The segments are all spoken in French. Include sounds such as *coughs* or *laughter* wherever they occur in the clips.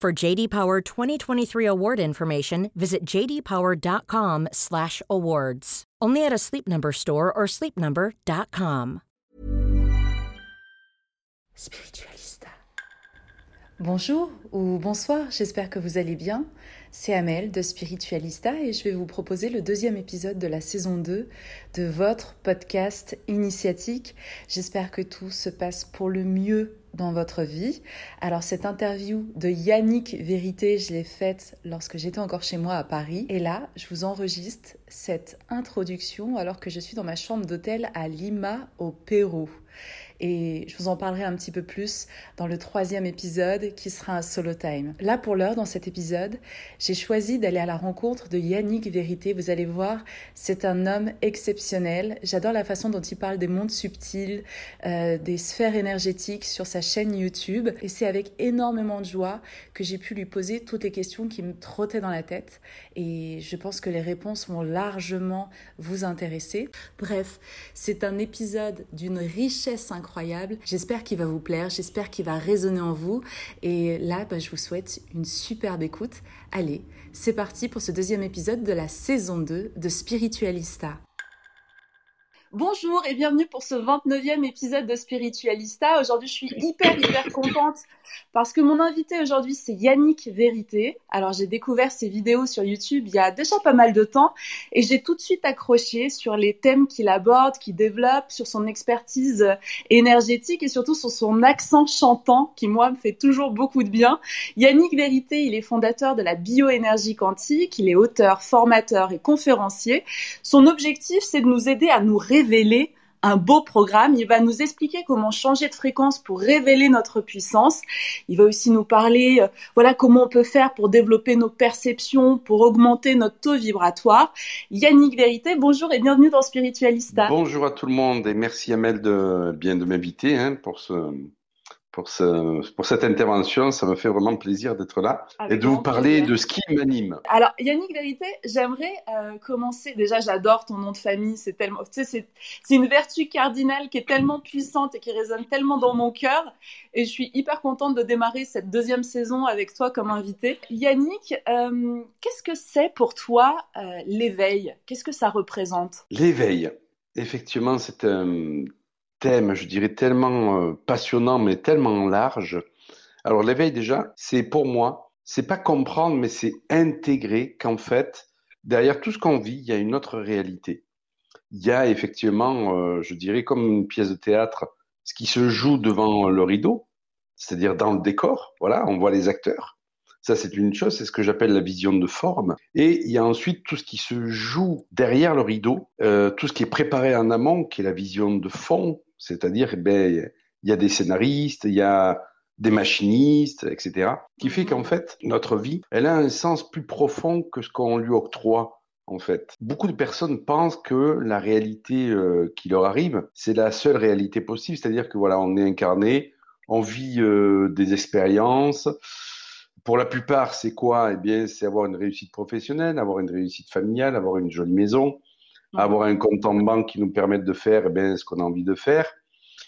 For JD Power 2023 award information, visit jdpower.com/awards. Only at a Sleep Number store or sleepnumber.com. Spiritualista. Bonjour ou bonsoir, j'espère que vous allez bien. C'est Amel de Spiritualista et je vais vous proposer le deuxième épisode de la saison 2 de votre podcast initiatique. J'espère que tout se passe pour le mieux dans votre vie. Alors cette interview de Yannick Vérité, je l'ai faite lorsque j'étais encore chez moi à Paris. Et là, je vous enregistre cette introduction alors que je suis dans ma chambre d'hôtel à Lima, au Pérou. Et je vous en parlerai un petit peu plus dans le troisième épisode qui sera un solo time. Là pour l'heure, dans cet épisode, j'ai choisi d'aller à la rencontre de Yannick Vérité. Vous allez voir, c'est un homme exceptionnel. J'adore la façon dont il parle des mondes subtils, euh, des sphères énergétiques sur sa chaîne YouTube. Et c'est avec énormément de joie que j'ai pu lui poser toutes les questions qui me trottaient dans la tête. Et je pense que les réponses vont largement vous intéresser. Bref, c'est un épisode d'une richesse incroyable. J'espère qu'il va vous plaire, j'espère qu'il va résonner en vous. Et là, bah, je vous souhaite une superbe écoute. Allez, c'est parti pour ce deuxième épisode de la saison 2 de Spiritualista. Bonjour et bienvenue pour ce 29e épisode de Spiritualista. Aujourd'hui, je suis hyper, hyper contente parce que mon invité aujourd'hui, c'est Yannick Vérité. Alors, j'ai découvert ses vidéos sur YouTube il y a déjà pas mal de temps et j'ai tout de suite accroché sur les thèmes qu'il aborde, qu'il développe, sur son expertise énergétique et surtout sur son accent chantant qui, moi, me fait toujours beaucoup de bien. Yannick Vérité, il est fondateur de la bioénergie quantique, il est auteur, formateur et conférencier. Son objectif, c'est de nous aider à nous révéler un beau programme. Il va nous expliquer comment changer de fréquence pour révéler notre puissance. Il va aussi nous parler, euh, voilà, comment on peut faire pour développer nos perceptions, pour augmenter notre taux vibratoire. Yannick Vérité, bonjour et bienvenue dans Spiritualista. Bonjour à tout le monde et merci Amel de bien de m'inviter hein, pour ce pour, ce, pour cette intervention. Ça me fait vraiment plaisir d'être là Avec et de vous parler plaisir. de ce qui m'anime. Alors, Yannick Vérité, j'aimerais euh, commencer. Déjà, j'adore ton nom de famille. C'est tellement, tu sais, c'est, c'est une vertu cardinale qui est tellement puissante et qui résonne tellement dans mon cœur. Et je suis hyper contente de démarrer cette deuxième saison avec toi comme invité. Yannick, euh, qu'est-ce que c'est pour toi euh, l'éveil? Qu'est-ce que ça représente? L'éveil, effectivement, c'est un thème, je dirais, tellement euh, passionnant, mais tellement large. Alors, l'éveil, déjà, c'est pour moi, c'est pas comprendre, mais c'est intégrer qu'en fait, derrière tout ce qu'on vit, il y a une autre réalité. Il y a effectivement, euh, je dirais, comme une pièce de théâtre, ce qui se joue devant le rideau, c'est-à-dire dans le décor. Voilà, on voit les acteurs. Ça, c'est une chose, c'est ce que j'appelle la vision de forme. Et il y a ensuite tout ce qui se joue derrière le rideau, euh, tout ce qui est préparé en amont, qui est la vision de fond, c'est-à-dire, eh ben, il y a des scénaristes, il y a des machinistes, etc. Qui fait qu'en fait, notre vie, elle a un sens plus profond que ce qu'on lui octroie. En fait, beaucoup de personnes pensent que la réalité euh, qui leur arrive, c'est la seule réalité possible. C'est-à-dire que voilà, on est incarné, on vit euh, des expériences, pour la plupart, c'est quoi? Eh bien, c'est avoir une réussite professionnelle, avoir une réussite familiale, avoir une jolie maison, avoir un compte en banque qui nous permette de faire eh bien, ce qu'on a envie de faire.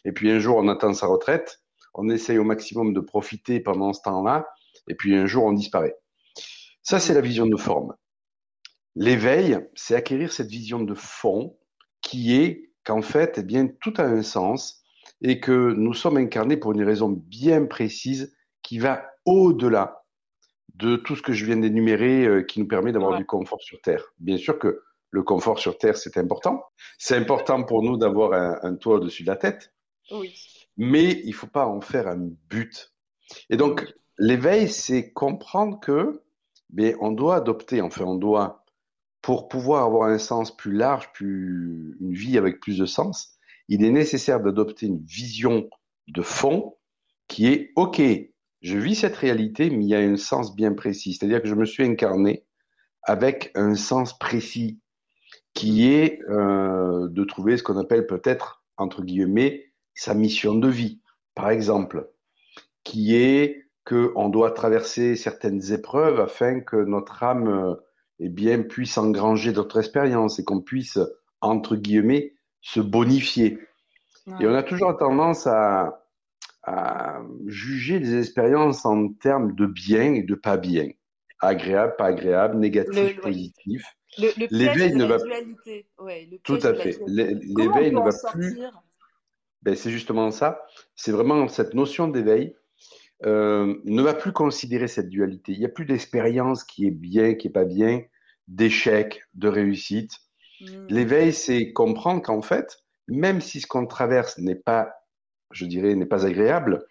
Et puis un jour, on attend sa retraite, on essaye au maximum de profiter pendant ce temps-là, et puis un jour, on disparaît. Ça, c'est la vision de forme. L'éveil, c'est acquérir cette vision de fond qui est qu'en fait, eh bien, tout a un sens et que nous sommes incarnés pour une raison bien précise qui va au-delà de tout ce que je viens d'énumérer euh, qui nous permet d'avoir du confort sur Terre. Bien sûr que le confort sur Terre, c'est important. C'est important pour nous d'avoir un, toit au-dessus de la tête. Oui. Mais il ne faut pas en faire un but. Et donc, l'éveil, c'est comprendre que mais on doit adopter, enfin, on doit, pour pouvoir avoir un sens plus large, plus, une vie avec plus de sens, il est nécessaire d'adopter une vision de fond qui est OK, je vis cette réalité, mais il y a un sens bien précis. C'est-à-dire que je me suis incarné avec un sens précis qui est euh, de trouver ce qu'on appelle peut-être, entre guillemets, sa mission de vie, par exemple, qui est qu'on doit traverser certaines épreuves afin que notre âme euh, eh bien, puisse engranger d'autres expériences et qu'on puisse, entre guillemets, se bonifier. Et on a toujours tendance à, à juger les expériences en termes de bien et de pas bien. Agréable, pas agréable, négatif, positif. L'éveil ne va ouais, Tout à fait. L'éveil ne va plus. Ben, c'est justement ça. C'est vraiment cette notion d'éveil euh, ne va plus considérer cette dualité. Il n'y a plus d'expérience qui est bien, qui est pas bien, d'échec, de réussite. Hmm. L'éveil, c'est comprendre qu'en fait, même si ce qu'on traverse n'est pas, je dirais, n'est pas agréable,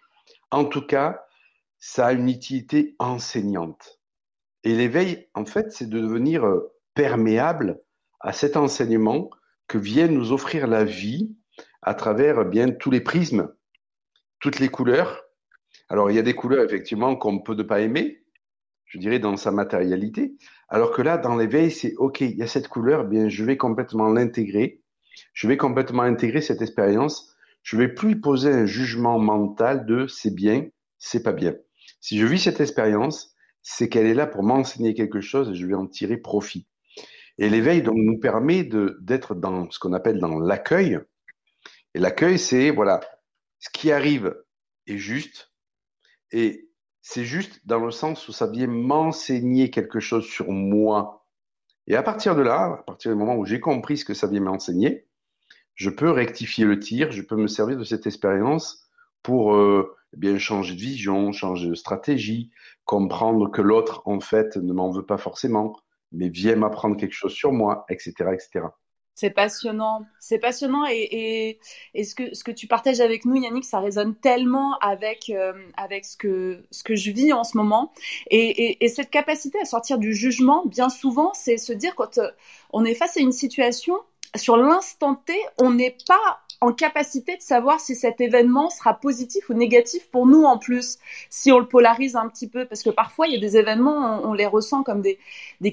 en tout cas, ça a une utilité enseignante. Et l'éveil, en fait, c'est de devenir euh, perméable à cet enseignement que vient nous offrir la vie à travers bien tous les prismes, toutes les couleurs, alors, il y a des couleurs, effectivement, qu'on peut ne pas aimer, je dirais, dans sa matérialité. Alors que là, dans l'éveil, c'est OK, il y a cette couleur, bien, je vais complètement l'intégrer. Je vais complètement intégrer cette expérience. Je vais plus poser un jugement mental de c'est bien, c'est pas bien. Si je vis cette expérience, c'est qu'elle est là pour m'enseigner quelque chose et je vais en tirer profit. Et l'éveil donc nous permet d'être dans ce qu'on appelle dans l'accueil. Et l'accueil, c'est voilà, ce qui arrive est juste, et c'est juste dans le sens où ça vient m'enseigner quelque chose sur moi. Et à partir de là, à partir du moment où j'ai compris ce que ça vient m'enseigner, je peux rectifier le tir, je peux me servir de cette expérience pour euh, eh bien changer de vision, changer de stratégie, comprendre que l'autre en fait ne m'en veut pas forcément, mais vient m'apprendre quelque chose sur moi, etc., etc. C'est passionnant, c'est passionnant et, et, ce, que, ce que tu partages avec nous, Yannick, ça résonne tellement avec, euh, avec ce, que, ce que je vis en ce moment. Et, et, cette capacité à sortir du jugement, bien souvent, c'est se dire quand euh, on est face à une situation, sur l'instant T, on n'est pas en capacité de savoir si cet événement sera positif ou négatif pour nous en plus, si on le polarise un petit peu, parce que parfois il y a des événements, on, les ressent comme des,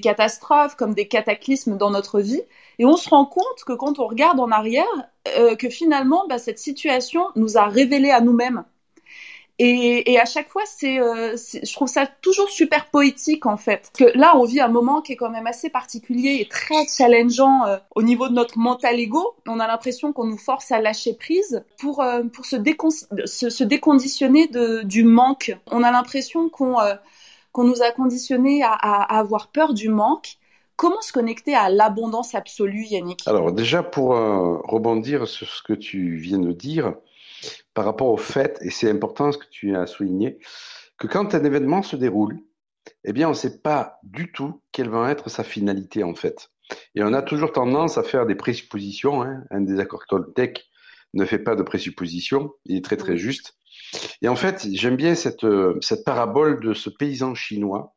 catastrophes, comme des cataclysmes dans notre vie, et on se rend compte que quand on regarde en arrière, euh, que finalement bah, cette situation nous a révélé à nous-mêmes et, et, à chaque fois, euh, c'est, je trouve ça toujours super poétique en fait. Que là, on vit un moment qui est quand même assez particulier et très challengeant euh, au niveau de notre mental ego. On a l'impression qu'on nous force à lâcher prise pour euh, pour se, se, se, déconditionner de, du manque. On a l'impression qu'on qu'on nous a conditionné à, à, avoir peur du manque. Comment se connecter à l'abondance absolue, Yannick? Alors déjà, pour rebondir sur ce que tu viens de dire, par rapport au fait, et c'est important ce que tu as souligné, que quand un événement se déroule, eh bien, on ne sait pas du tout quelle va être sa finalité en fait. Et on a toujours tendance à faire des présuppositions. Hein. Un désaccord Toltec ne fait pas de présuppositions, il est très très juste. Et en fait, j'aime bien cette, cette parabole de ce paysan chinois.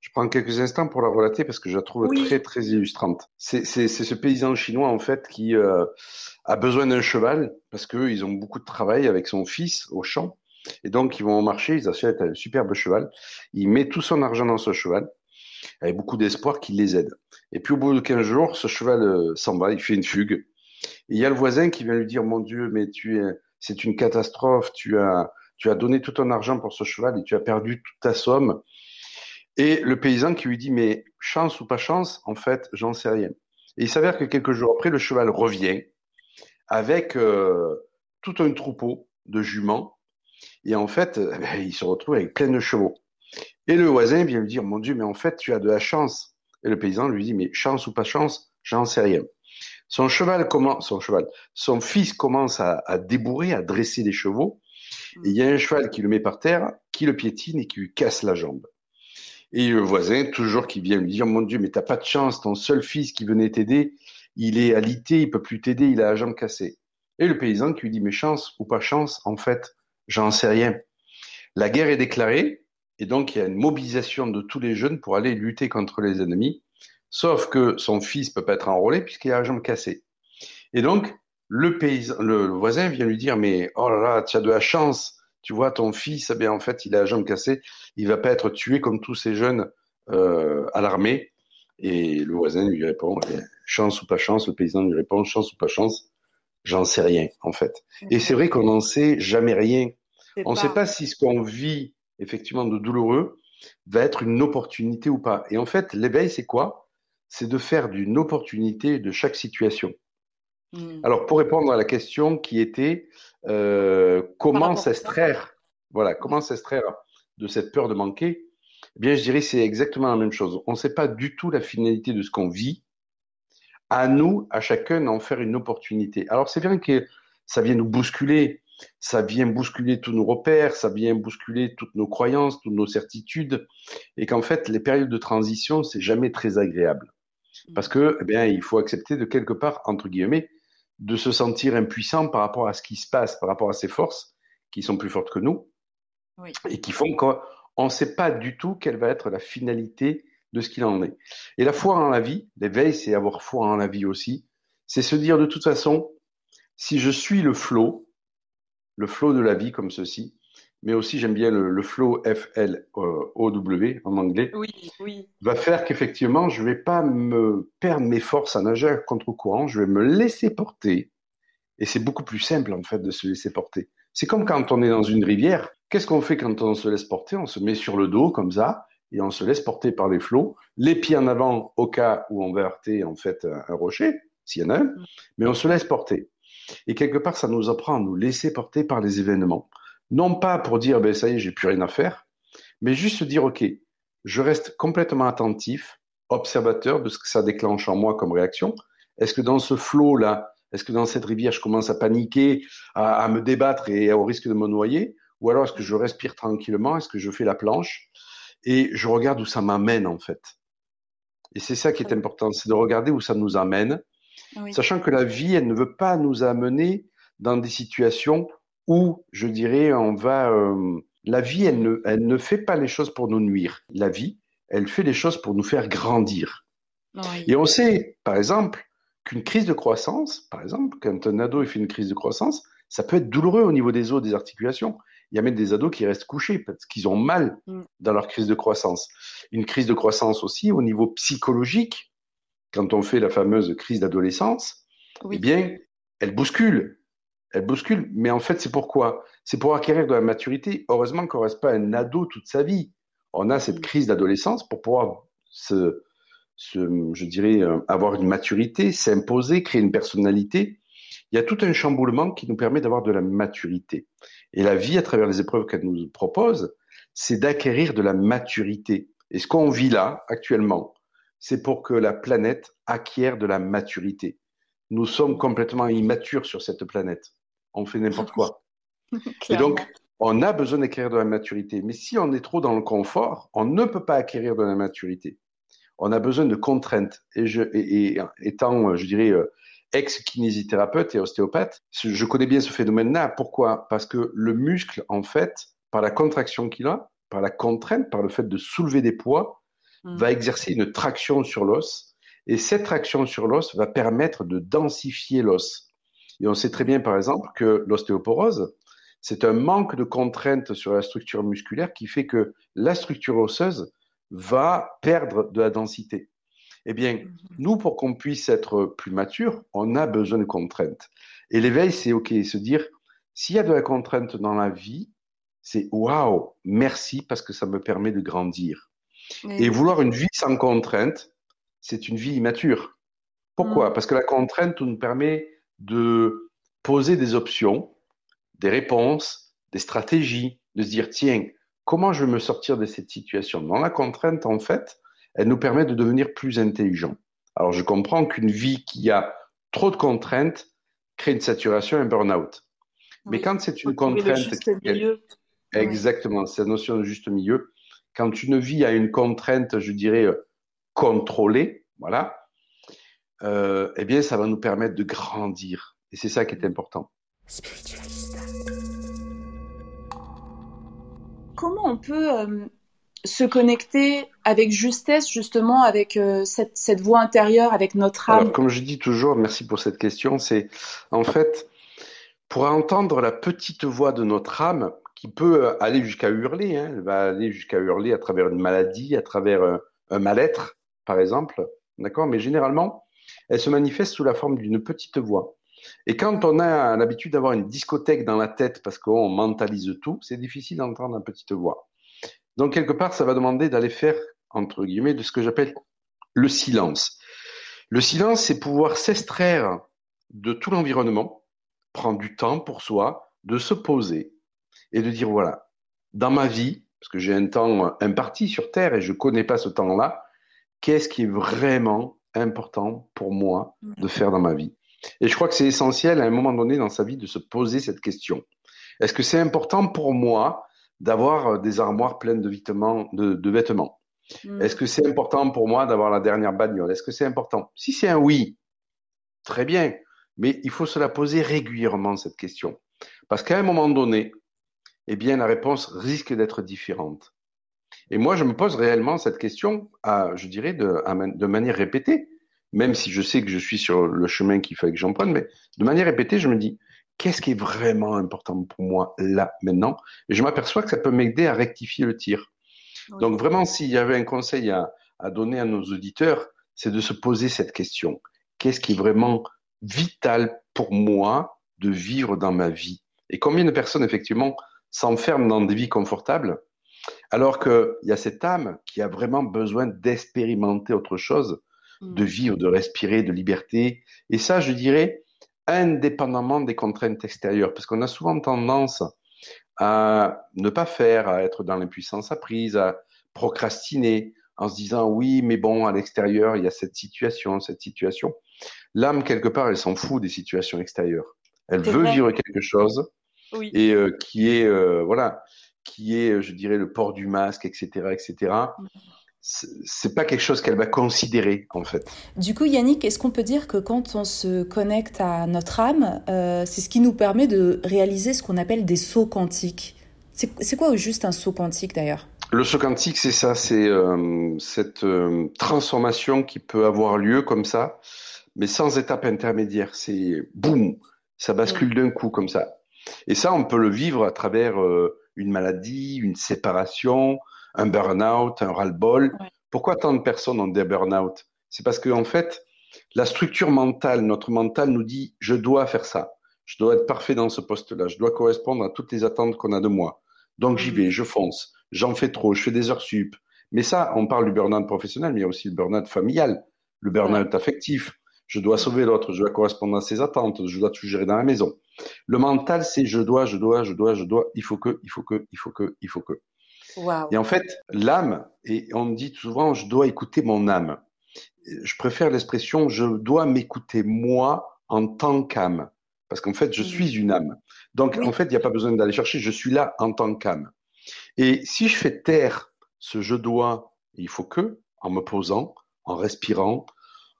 Je prends quelques instants pour la relater parce que je la trouve très très illustrante. C'est ce paysan chinois en fait qui euh, a besoin d'un cheval parce qu'ils ont beaucoup de travail avec son fils au champ. Et donc, ils vont au marché, ils achètent un superbe cheval. Il met tout son argent dans ce cheval avec beaucoup d'espoir qu'il les aide. Et puis, au bout de 15 jours, ce cheval euh, s'en va, il fait une fugue. Et il y a le voisin qui vient lui dire, mon Dieu, mais tu es, c'est une catastrophe, tu as, tu as donné tout ton argent pour ce cheval et tu as perdu toute ta somme. Et le paysan qui lui dit, mais chance ou pas chance, en fait, j'en sais rien. Et il s'avère que quelques jours après, le cheval revient avec euh, tout un troupeau de juments. Et en fait, eh ben, il se retrouve avec plein de chevaux. Et le voisin vient lui dire, mon Dieu, mais en fait, tu as de la chance. Et le paysan lui dit, mais chance ou pas chance, j'en sais rien. Son cheval commence, son cheval, son fils commence à, à débourrer, à dresser les chevaux. Et il y a un cheval qui le met par terre, qui le piétine et qui lui casse la jambe. Et le voisin, toujours qui vient lui dire, mon Dieu, mais t'as pas de chance, ton seul fils qui venait t'aider, il est alité, il peut plus t'aider, il a la jambe cassée. Et le paysan qui lui dit, mais chance ou pas chance, en fait, j'en sais rien. La guerre est déclarée, et donc il y a une mobilisation de tous les jeunes pour aller lutter contre les ennemis, sauf que son fils peut pas être enrôlé puisqu'il a la jambe cassée. Et donc, le paysan, le, voisin vient lui dire, mais oh là là, tu as de la chance, tu vois, ton fils, eh bien, en fait, il a la jambe cassée, il va pas être tué comme tous ces jeunes euh, à l'armée. Et le voisin lui répond, eh chance ou pas chance, le paysan lui répond, chance ou pas chance, j'en sais rien, en fait. Et c'est vrai qu'on n'en sait jamais rien. On ne sait pas si ce qu'on vit, effectivement, de douloureux, va être une opportunité ou pas. Et en fait, l'éveil, c'est quoi? C'est de faire d'une opportunité de chaque situation. Hmm. Alors, pour répondre à la question qui était comment s'extraire, voilà, comment s'extraire de cette peur de manquer, eh bien, je dirais c'est exactement la même chose. On ne sait pas du tout la finalité de ce qu'on vit. À nous, à chacun, d'en faire une opportunité. Alors, c'est bien que ça vient nous bousculer, ça vient bousculer tous nos repères, ça vient bousculer toutes nos croyances, toutes nos certitudes, et qu'en fait, les périodes de transition, c'est jamais très agréable. Parce que, eh bien, il faut accepter de quelque part, entre guillemets, de se sentir impuissant par rapport à ce qui se passe, par rapport à ces forces qui sont plus fortes que nous et qui font qu'on ne sait pas du tout quelle va être la finalité de ce qu'il en est. Et la foi en la vie, l'éveil, c'est avoir foi en la vie aussi, c'est se dire de toute façon, si je suis le flot, le flot de la vie comme ceci, mais aussi j'aime bien le, flow F-L-O-W en anglais, va faire qu'effectivement, je ne vais pas me perdre mes forces à nager à contre-courant, je vais me laisser porter. Et c'est beaucoup plus simple en fait de se laisser porter. C'est comme quand on est dans une rivière. Qu'est-ce qu'on fait quand on se laisse porter? On se met sur le dos comme ça et on se laisse porter par les flots, les pieds en avant au cas où on va heurter en fait un rocher, s'il y en a un, mm. mais on se laisse porter. Et quelque part, ça nous apprend à nous laisser porter par les événements non pas pour dire ben ça y est, j'ai plus rien à faire, mais juste se dire ok, je reste complètement attentif, observateur de ce que ça déclenche en moi comme réaction. Est-ce que dans ce flot là, est-ce que dans cette rivière je commence à paniquer, à, me débattre et au risque de me noyer, ou alors est-ce que je respire tranquillement, est-ce que je fais la planche et je regarde où ça m'amène en fait? Et c'est ça qui est important, c'est de regarder où ça nous amène, sachant que la vie, elle ne veut pas nous amener dans des situations où, je dirais, on va... Euh, la vie, elle ne, elle ne fait pas les choses pour nous nuire. La vie, elle fait les choses pour nous faire grandir. Et on sait, par exemple, qu'une crise de croissance, par exemple, quand un ado fait une crise de croissance, ça peut être douloureux au niveau des os, des articulations. Il y a même des ados qui restent couchés parce qu'ils ont mal mm. dans leur crise de croissance. Une crise de croissance aussi au niveau psychologique, quand on fait la fameuse crise d'adolescence, eh bien, elle bouscule elle bouscule. Mais en fait, c'est pourquoi? C'est pour acquérir de la maturité. Heureusement qu'on ne reste pas un ado toute sa vie. On a cette mm. crise d'adolescence pour pouvoir se, je dirais, euh, avoir une maturité, s'imposer, créer une personnalité. Il y a tout un chamboulement qui nous permet d'avoir de la maturité. Et la vie, à travers les épreuves qu'elle nous propose, c'est d'acquérir de la maturité. Et ce qu'on vit là, actuellement, c'est pour que la planète acquiert de la maturité. Nous sommes complètement immatures sur cette planète on fait n'importe quoi. *laughs* et donc, on a besoin d'acquérir de la maturité. Mais si on est trop dans le confort, on ne peut pas acquérir de la maturité. On a besoin de contraintes. Et, je, et, étant, je dirais, euh, ex-kinésithérapeute et ostéopathe, je connais bien ce phénomène-là. Pourquoi? Parce que le muscle, en fait, par la contraction qu'il a, par la contrainte, par le fait de soulever des poids, mmh. va exercer une traction sur l'os. Et cette traction sur l'os va permettre de densifier l'os. Et on sait très bien, par exemple, que l'ostéoporose, c'est un manque de contrainte sur la structure musculaire qui fait que la structure osseuse va perdre de la densité. Eh bien, mhm. nous, pour qu'on puisse être plus mature, on a besoin de contraintes. Et l'éveil, c'est OK, se dire, s'il y a de la contrainte dans la vie, c'est waouh, merci parce que ça me permet de grandir. Et vouloir une vie sans contrainte, c'est une vie immature. Pourquoi? Mm. Parce que la contrainte nous permet de poser des options, des réponses, des stratégies, de se dire, tiens, comment je vais me sortir de cette situation? Dans la contrainte, en fait, elle nous permet de devenir plus intelligent. Alors, je comprends qu'une vie qui a trop de contraintes crée une saturation, un burn-out. Mais quand c'est une contrainte, juste milieu. Exactement, c'est la notion de juste milieu. Quand une vie a une contrainte, je dirais, euh, contrôlée, voilà, euh, eh bien, ça va nous permettre de grandir. Et c'est ça qui est important. Spiritualista. Comment on peut euh, se connecter avec justesse, justement, avec euh, cette, cette voix intérieure, avec notre âme? Alors, comme je dis toujours, merci pour cette question, c'est en fait, pour entendre la petite voix de notre âme, qui peut aller jusqu'à hurler, hein, elle va aller jusqu'à hurler à travers une maladie, à travers un mal-être, par exemple, d'accord? Mais généralement, elle se manifeste sous la forme d'une petite voix. Et quand on a l'habitude d'avoir une discothèque dans la tête parce qu'on mentalise tout, c'est difficile d'entendre la petite voix. Donc, quelque part, ça va demander d'aller faire, entre guillemets, de ce que j'appelle le silence. Le silence, c'est pouvoir s'extraire de tout l'environnement, prendre du temps pour soi, de se poser et de dire, voilà, dans ma vie, parce que j'ai un temps imparti sur Terre et je ne connais pas ce temps-là, qu'est-ce qui est vraiment important pour moi de faire dans ma vie Et je crois que c'est essentiel à un moment donné dans sa vie de se poser cette question. Est-ce que c'est important pour moi d'avoir des armoires pleines de vêtements, de, de vêtements? Mm. Est-ce que c'est important pour moi d'avoir la dernière bagnole? Est-ce que c'est important? Si c'est un oui, très bien, mais il faut se la poser régulièrement, cette question. Parce qu'à un moment donné, eh bien, la réponse risque d'être différente. Et moi, je me pose réellement cette question, à, je dirais, de, à man- de manière répétée, même si je sais que je suis sur le chemin qu'il fallait que j'emprunte, mais de manière répétée, je me dis, qu'est-ce qui est vraiment important pour moi là, maintenant? Et je m'aperçois que ça peut m'aider à rectifier le tir. Oui. Donc vraiment, s'il y avait un conseil à, à donner à nos auditeurs, c'est de se poser cette question. Qu'est-ce qui est vraiment vital pour moi de vivre dans ma vie? Et combien de personnes, effectivement, s'enferment dans des vies confortables alors qu'il y a cette âme qui a vraiment besoin d'expérimenter autre chose, de Mm. vivre, de respirer, de liberté. Et ça, je dirais, indépendamment des contraintes extérieures, parce qu'on a souvent tendance à ne pas faire, à être dans l'impuissance apprise, à procrastiner, en se disant oui, mais bon, à l'extérieur, il y a cette situation, cette situation. L'âme, quelque part, elle s'en fout des situations extérieures. Elle veut vrai. vivre quelque chose Oui. et euh, qui est, euh, voilà, qui est, euh, je dirais, le port du masque, etc., etc. C'est c'est pas quelque chose qu'elle va considérer, en fait. Du coup, Yannick, est-ce qu'on peut dire que quand on se connecte à notre âme, euh, c'est ce qui nous permet de réaliser ce qu'on appelle des sauts quantiques? C'est quoi juste un saut quantique d'ailleurs? Le saut quantique, c'est ça, c'est euh, cette euh, transformation qui peut avoir lieu comme ça, mais sans étape intermédiaire. C'est boum, ça bascule d'un coup comme ça. Et ça, on peut le vivre à travers euh, une maladie, une séparation, un burn-out, un ras-le-bol. Ouais. Pourquoi tant de personnes ont des burn-out? C'est parce que en fait, la structure mentale, notre mental nous dit, je dois faire ça, je dois être parfait dans ce poste-là, je dois correspondre à toutes les attentes qu'on a de moi. Donc j'y Mhm. vais, je fonce, j'en fais trop, je fais des heures sup. Mais ça, on parle du burn-out professionnel, mais il y a aussi le burn-out familial, le burn-out affectif. Je dois sauver l'autre, je dois correspondre à ses attentes, je dois tout gérer dans la maison. Le mental, c'est je dois, je dois, je dois, je dois, il faut que, il faut que, il faut que, il faut que. Waouh. Et en fait, l'âme, et on dit souvent, je dois écouter mon âme. Je préfère l'expression, je dois m'écouter moi en tant qu'âme. Parce qu'en fait, je Mhm. suis une âme. Donc, Oui. en fait, il n'y a pas besoin d'aller chercher, je suis là en tant qu'âme. Et si je fais taire ce je dois, il faut que, en me posant, en respirant,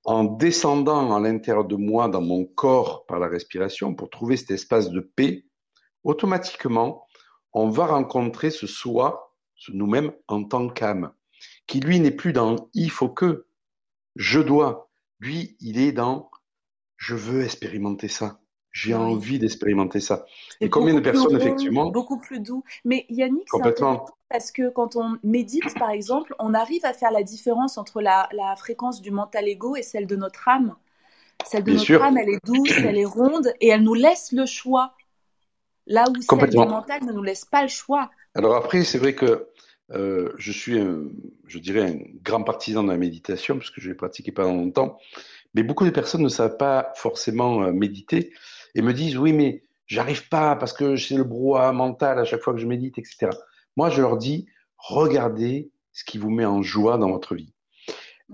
en descendant à l'intérieur de moi, dans mon corps, par la respiration, pour trouver cet espace de paix, automatiquement, on va rencontrer ce soi, ce nous-mêmes en tant qu'âme, qui lui n'est plus dans il faut que, je dois. Lui, il est dans je veux expérimenter ça. J'ai Oui. envie d'expérimenter ça. Et combien de personnes, effectivement, beaucoup plus doux. Mais Yannick, c'est complètement, parce que quand on médite, par exemple, on arrive à faire la différence entre la, la fréquence du mental ego et celle de notre âme. Celle de bien notre sûr, âme, elle est douce, elle est ronde et elle nous laisse le choix. Là où celle du mental ne nous laisse pas le choix. Alors après, c'est vrai que euh, je suis, un, je dirais, un grand partisan de la méditation, parce que je l'ai pratiqué pendant longtemps. Mais beaucoup de personnes ne savent pas forcément euh, méditer et me disent, oui, mais j'arrive pas parce que c'est le brouhaha mental à chaque fois que je médite, etc. Moi, je leur dis, regardez ce qui vous met en joie dans votre vie.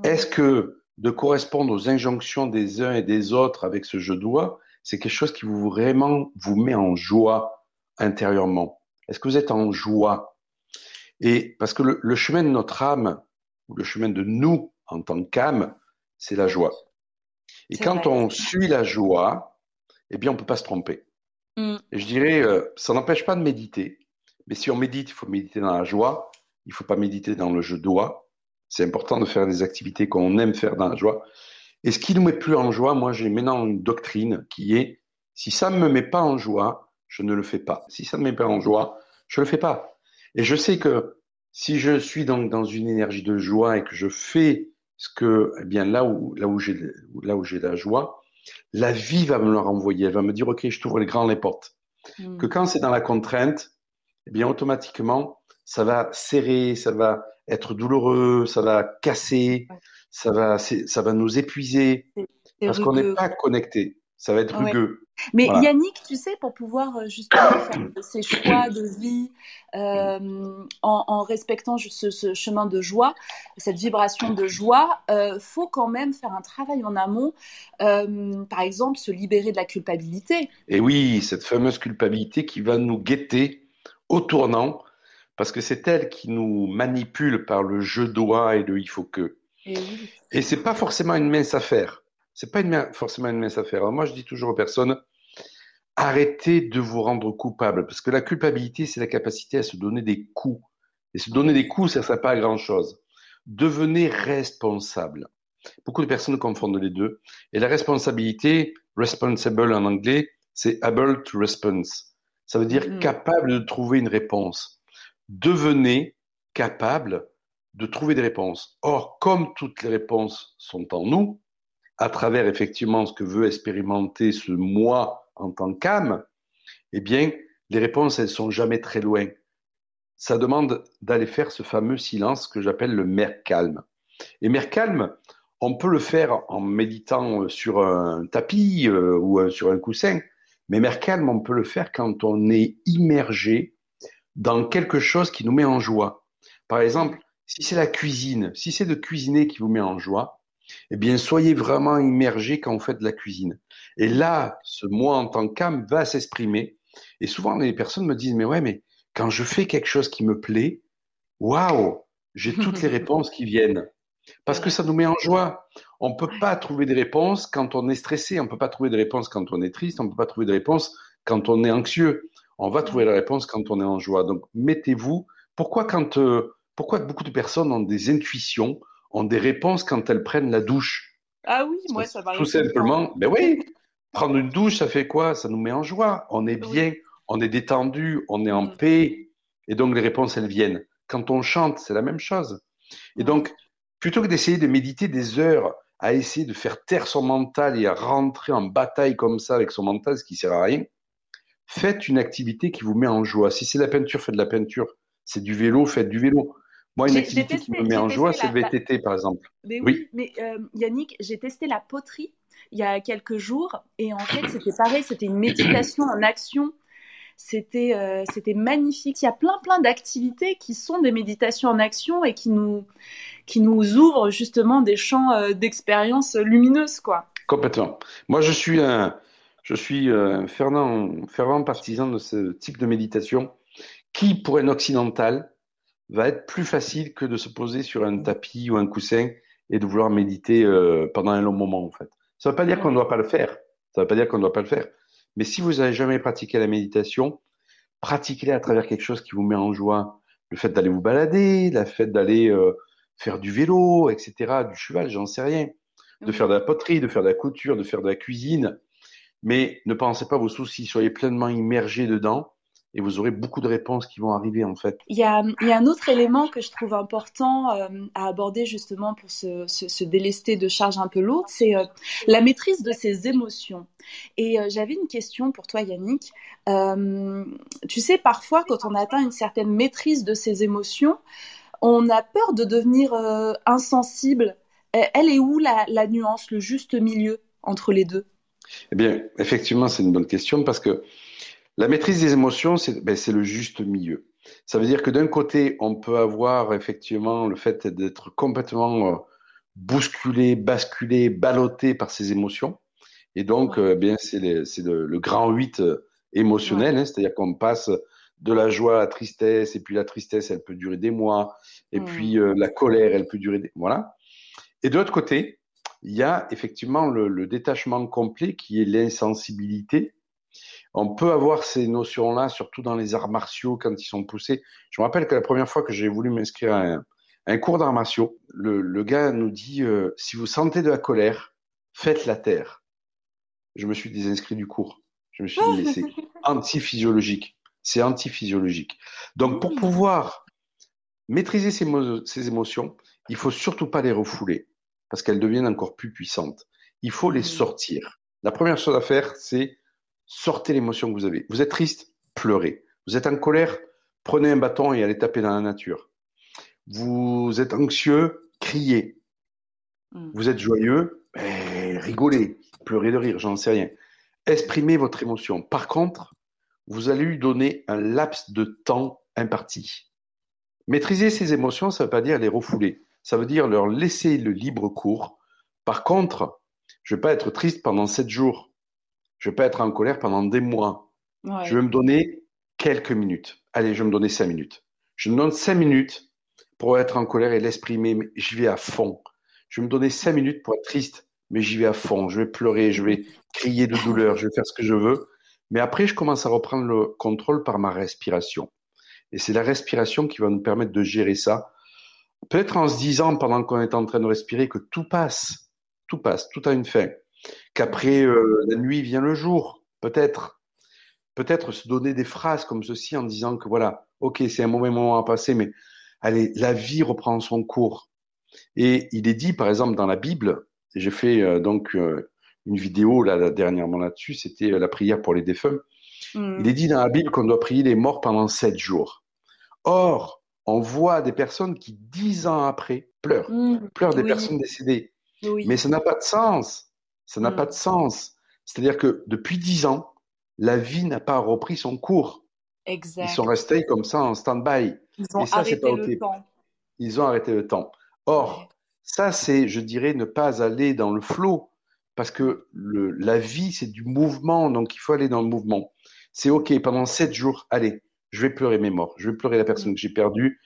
Est-ce que de correspondre aux injonctions des uns et des autres avec ce je dois, c'est quelque chose qui vous vraiment vous met en joie intérieurement? Est-ce que vous êtes en joie? Et parce que le, chemin de notre âme, ou le chemin de nous en tant qu'âme, c'est la joie. Et quand on suit la joie, eh bien, on ne peut pas se tromper. Mm. Et je dirais, euh, ça n'empêche pas de méditer. Mais si on médite, il faut méditer dans la joie. Il ne faut pas méditer dans le je dois. C'est important de faire des activités qu'on aime faire dans la joie. Et ce qui ne nous met plus en joie, moi j'ai maintenant une doctrine qui est si ça ne me met pas en joie, je ne le fais pas. Si ça ne me met pas en joie, je ne le fais pas. Et je sais que si je suis donc dans une énergie de joie et que je fais ce que, eh bien là où là où j'ai là où j'ai la joie, la vie va me le renvoyer. Elle va me dire ok, je t'ouvre les grands les portes. Hmm. Que quand c'est dans la contrainte, eh bien automatiquement ça va serrer, ça va être douloureux, ça va casser, ça va, ça va nous épuiser parce qu'on n'est pas connecté. Ça va être rugueux. Mais Yannick, tu sais, pour pouvoir euh, justement faire *coughs* ces choix de vie euh, en, respectant ce, chemin de joie, cette vibration de joie, euh, faut quand même faire un travail en amont. Euh, par exemple, se libérer de la culpabilité. Et oui, cette fameuse culpabilité qui va nous guetter au tournant, parce que c'est elle qui nous manipule par le je dois et le il faut que. Et, et c'est pas forcément une mince affaire. C'est pas une, forcément une mince affaire. moi, je dis toujours aux personnes, arrêtez de vous rendre coupable, parce que la culpabilité, c'est la capacité à se donner des coups. Et se donner des coups, ça ne sert pas à grand chose. Devenez responsable. Beaucoup de personnes confondent les deux. Et la responsabilité, responsible en anglais, c'est able to response. Ça veut dire mm-hmm. capable de trouver une réponse. Devenez capable de trouver des réponses. Or, comme toutes les réponses sont en nous, à travers effectivement ce que veut expérimenter ce moi en tant qu'âme, eh bien, les réponses, elles sont jamais très loin. Ça demande d'aller faire ce fameux silence que j'appelle le mer calme. Et mer calme, on peut le faire en méditant sur un tapis euh, ou sur un coussin, mais mer calme, on peut le faire quand on est immergé dans quelque chose qui nous met en joie. Par exemple, si c'est la cuisine, si c'est de cuisiner qui vous met en joie, eh bien, soyez vraiment immergé quand vous faites de la cuisine. Et là, ce moi en tant qu'âme va s'exprimer. Et souvent, les personnes me disent, mais ouais, mais quand je fais quelque chose qui me plaît, waouh, j'ai *laughs* toutes les réponses qui viennent. Parce que ça nous met en joie. On ne peut pas trouver des réponses quand on est stressé, on ne peut pas trouver des réponses quand on est triste, on ne peut pas trouver des réponses quand on est anxieux. On va trouver la réponse quand on est en joie. Donc, mettez-vous. Pourquoi quand, euh, pourquoi beaucoup de personnes ont des intuitions, ont des réponses quand elles prennent la douche. Ah oui, moi ça va. Tout simplement, ben oui, prendre une douche, ça fait quoi? Ça nous met en joie. On est bien, on est détendu, on est en mm. paix, et donc les réponses elles viennent. Quand on chante, c'est la même chose. Et donc, plutôt que d'essayer de méditer des heures à essayer de faire taire son mental et à rentrer en bataille comme ça avec son mental, ce qui sert à rien, faites une activité qui vous met en joie. Si c'est la peinture, faites de la peinture. C'est du vélo, faites du vélo. Moi, une activité qui me met en joie, c'est le VTT, par exemple. Mais oui, mais euh, Yannick, j'ai testé la poterie il y a quelques jours, et en fait, c'était pareil, c'était une méditation en action. C'était euh, c'était magnifique. Il y a plein plein d'activités qui sont des méditations en action et qui nous qui nous ouvrent justement des champs euh, d'expérience lumineuses, quoi. Complètement. Moi, je suis un je suis un fervent, fervent partisan de ce type de méditation qui, pour un occidental, va être plus facile que de se poser sur un tapis ou un coussin et de vouloir méditer euh, pendant un long moment en fait. Ça ne veut pas dire qu'on ne doit pas le faire. Ça ne veut pas dire qu'on ne doit pas le faire. Mais si vous n'avez jamais pratiqué la méditation, pratiquez-la à travers quelque chose qui vous met en joie. Le fait d'aller vous balader, le fait d'aller euh, faire du vélo, etc., du cheval, j'en sais rien. De faire de la poterie, de faire de la couture, de faire de la cuisine. Mais ne pensez pas vos soucis, soyez pleinement immergés dedans et vous aurez beaucoup de réponses qui vont arriver en fait. Il y a, il y a un autre élément que je trouve important euh, à aborder justement pour se, se, se, délester de charges un peu lourdes, c'est euh, la maîtrise de ses émotions. Et euh, j'avais une question pour toi Yannick. Tu sais, parfois quand on atteint une certaine maîtrise de ses émotions, on a peur de devenir insensible. Elle est où la, la nuance, le juste milieu entre les deux? Eh bien, effectivement, c'est une bonne question parce que la maîtrise des émotions, c'est ben, le juste milieu. Ça veut dire que d'un côté, on peut avoir effectivement le fait d'être complètement euh, bousculé, basculé, ballotté par ses émotions. Et donc, euh, bien, c'est le, le, grand 8 euh, émotionnel, ouais. hein, c'est-à-dire qu'on passe de la joie à la tristesse, et puis la tristesse, elle peut durer des mois, et puis euh, la colère, elle peut durer des... Voilà. Et de l'autre côté, il y a effectivement le, le détachement complet qui est l'insensibilité, on peut avoir ces notions-là, surtout dans les arts martiaux, quand ils sont poussés. Je me rappelle que la première fois que j'ai voulu m'inscrire à un, un cours d'arts martiaux, le, le, gars nous dit euh, si vous sentez de la colère, faites la terre. Je me suis désinscrit du cours. Je me suis dit mais c'est *laughs* antiphysiologique. C'est antiphysiologique. Donc pour pouvoir maîtriser ces, ces émotions, il faut surtout pas les refouler parce qu'elles deviennent encore plus puissantes. Il faut les sortir. La première chose à faire, c'est sortez l'émotion que vous avez. Vous êtes triste, pleurez. Vous êtes en colère, prenez un bâton et allez taper dans la nature. Vous êtes anxieux, criez. Mm. Vous êtes joyeux, ben, rigolez, pleurez de rire, j'en sais rien. Exprimez votre émotion. Par contre, vous allez lui donner un laps de temps imparti. Maîtriser ces émotions, ça ne veut pas dire les refouler. Ça veut dire leur laisser le libre cours. Par contre, je ne vais pas être triste pendant sept jours je vais pas être en colère pendant des mois. Ouais. Je vais me donner quelques minutes. Allez, je vais me donner cinq minutes. Je me donne cinq minutes pour être en colère et l'exprimer, mais j'y vais à fond. Je vais me donner cinq minutes pour être triste, mais j'y vais à fond. Je vais pleurer, je vais crier de douleur, je vais faire ce que je veux. Mais après, je commence à reprendre le contrôle par ma respiration. Et c'est la respiration qui va nous permettre de gérer ça. Peut-être en se disant, pendant qu'on est en train de respirer, que tout passe. Tout passe, tout a une fin qu'après euh, la nuit vient le jour, peut-être. Peut-être se donner des phrases comme ceci en disant que voilà, ok, c'est un mauvais moment à passer, mais allez, la vie reprend son cours. Et il est dit, par exemple, dans la Bible, j'ai fait euh, donc euh, une vidéo là, dernièrement là-dessus, c'était la prière pour les défunts. Mmh. Il est dit dans la Bible qu'on doit prier les morts pendant sept jours. Or, on voit des personnes qui, dix ans après, pleurent, mmh. pleurent des oui. personnes décédées. Oui. Mais ça n'a pas de sens. Ça n'a mmh. pas de sens. C'est-à-dire que depuis dix ans, la vie n'a pas repris son cours. Exact. Ils sont restés comme ça en stand-by. Ils ont Et ça, arrêté pas le temps. Ils ont arrêté le temps. Or, ouais. ça, c'est, je dirais, ne pas aller dans le flot. Parce que le, la vie, c'est du mouvement, donc il faut aller dans le mouvement. C'est OK, pendant sept jours, allez, je vais pleurer mes morts, je vais pleurer la personne mmh. que j'ai perdue.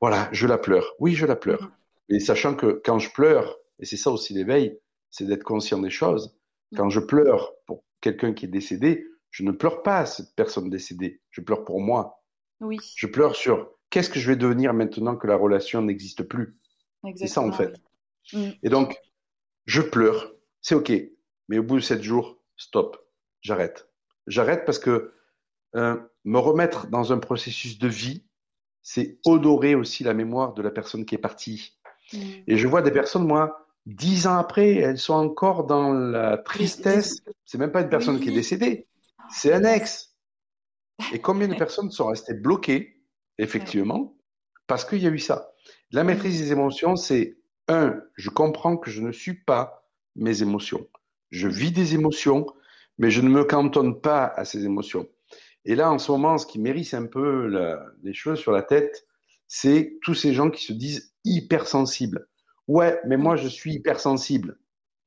Voilà, je la pleure. Oui, je la pleure. Mmh. Et sachant que quand je pleure, et c'est ça aussi l'éveil, c'est d'être conscient des choses. Quand je pleure pour quelqu'un qui est décédé, je ne pleure pas à cette personne décédée, je pleure pour moi. Oui. Je pleure sur qu'est-ce que je vais devenir maintenant que la relation n'existe plus. C'est ça en fait. Mm. Et donc, je pleure, c'est ok, mais au bout de sept jours, stop, j'arrête. J'arrête parce que euh, me remettre dans un processus de vie, c'est honorer aussi la mémoire de la personne qui est partie. Mm. Et je vois des personnes, moi, dix ans après, elles sont encore dans la tristesse. C'est même pas une personne oui. qui est décédée, c'est un ex. Et combien de personnes sont restées bloquées, effectivement, parce qu'il y a eu ça? La maîtrise des émotions, c'est un, je comprends que je ne suis pas mes émotions. Je vis des émotions, mais je ne me cantonne pas à ces émotions. Et là, en ce moment, ce qui mérite un peu la, les choses sur la tête, c'est tous ces gens qui se disent hypersensibles. Ouais, mais moi, je suis hypersensible.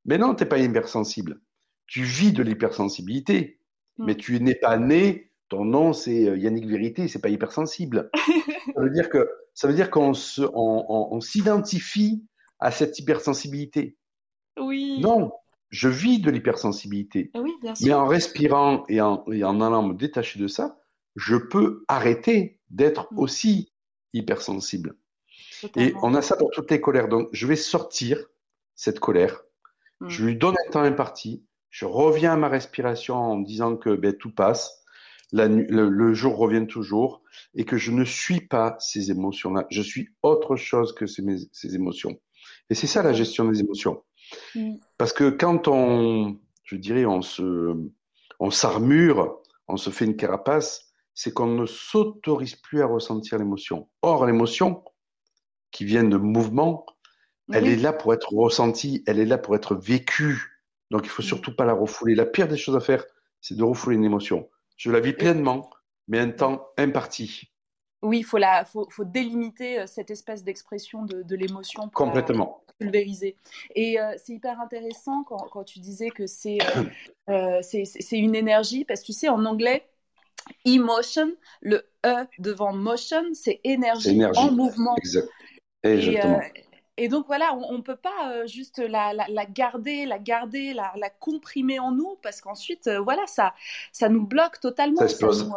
Mais non, tu n'es pas hypersensible. Tu vis de l'hypersensibilité. Mm. Mais tu n'es pas né, ton nom, c'est euh, Yannick Vérité, c'est pas hypersensible. *laughs* ça veut dire que ça veut dire qu'on se, on, on, on s'identifie à cette hypersensibilité. Oui. Non, je vis de l'hypersensibilité. Oui, bien sûr. Mais en respirant et en, et en allant me détacher de ça, je peux arrêter d'être mm. aussi hypersensible. Totalement. Et on a ça pour toutes les colères. Donc, je vais sortir cette colère. Mmh. Je lui donne un temps imparti. Je reviens à ma respiration en disant que ben, tout passe. le, jour revient toujours et que je ne suis pas ces émotions-là. Je suis autre chose que ces, ces émotions. Et c'est ça la gestion des émotions. Mm. Parce que quand on, je dirais, on se, on s'armure, on se fait une carapace, c'est qu'on ne s'autorise plus à ressentir l'émotion. Or, l'émotion, qui vient de mouvement, elle est là pour être ressentie, elle est là pour être vécue. Donc, il faut surtout pas la refouler. La pire des choses à faire, c'est de refouler une émotion. Je la vis pleinement, mais un temps imparti. Oui, il faut, la, faut, faut délimiter euh, cette espèce d'expression de, de l'émotion. Complètement. pulvériser. Et euh, c'est hyper intéressant quand, quand, tu disais que c'est euh, *coughs* c'est une énergie, parce que tu sais, en anglais, emotion, le E devant motion, c'est énergie, énergie, en mouvement. Exact. Exactement. Et donc voilà, on ne peut pas euh, juste la, garder, la garder, la, comprimer en nous, parce qu'ensuite, euh, voilà, ça, ça nous bloque totalement. Ça explose.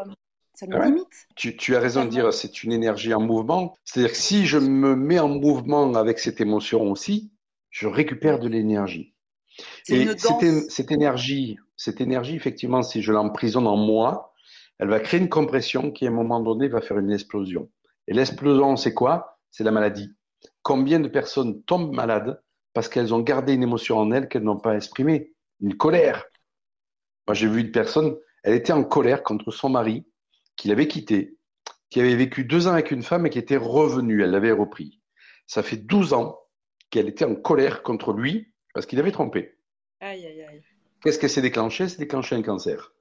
Ça nous, limite. Tu, as raison de dire, c'est une énergie en mouvement. C'est-à-dire que si je me mets en mouvement avec cette émotion aussi, je récupère de l'énergie. Et cette, cette, énergie, cette énergie, effectivement, si je l'emprisonne en moi, elle va créer une compression qui, à un moment donné, va faire une explosion. Et l'explosion, c'est quoi? C'est la maladie. Combien de personnes tombent malades parce qu'elles ont gardé une émotion en elles qu'elles n'ont pas exprimée? Une colère. Moi, j'ai vu une personne, elle était en colère contre son mari, qui l'avait quitté, qui avait vécu deux ans avec une femme et qui était revenue, elle l'avait repris. Ça fait 12 ans qu'elle était en colère contre lui parce qu'il avait trompé. Aïe, aïe, aïe. Qu'est-ce qu'elle s'est déclenché? C'est déclenché un cancer.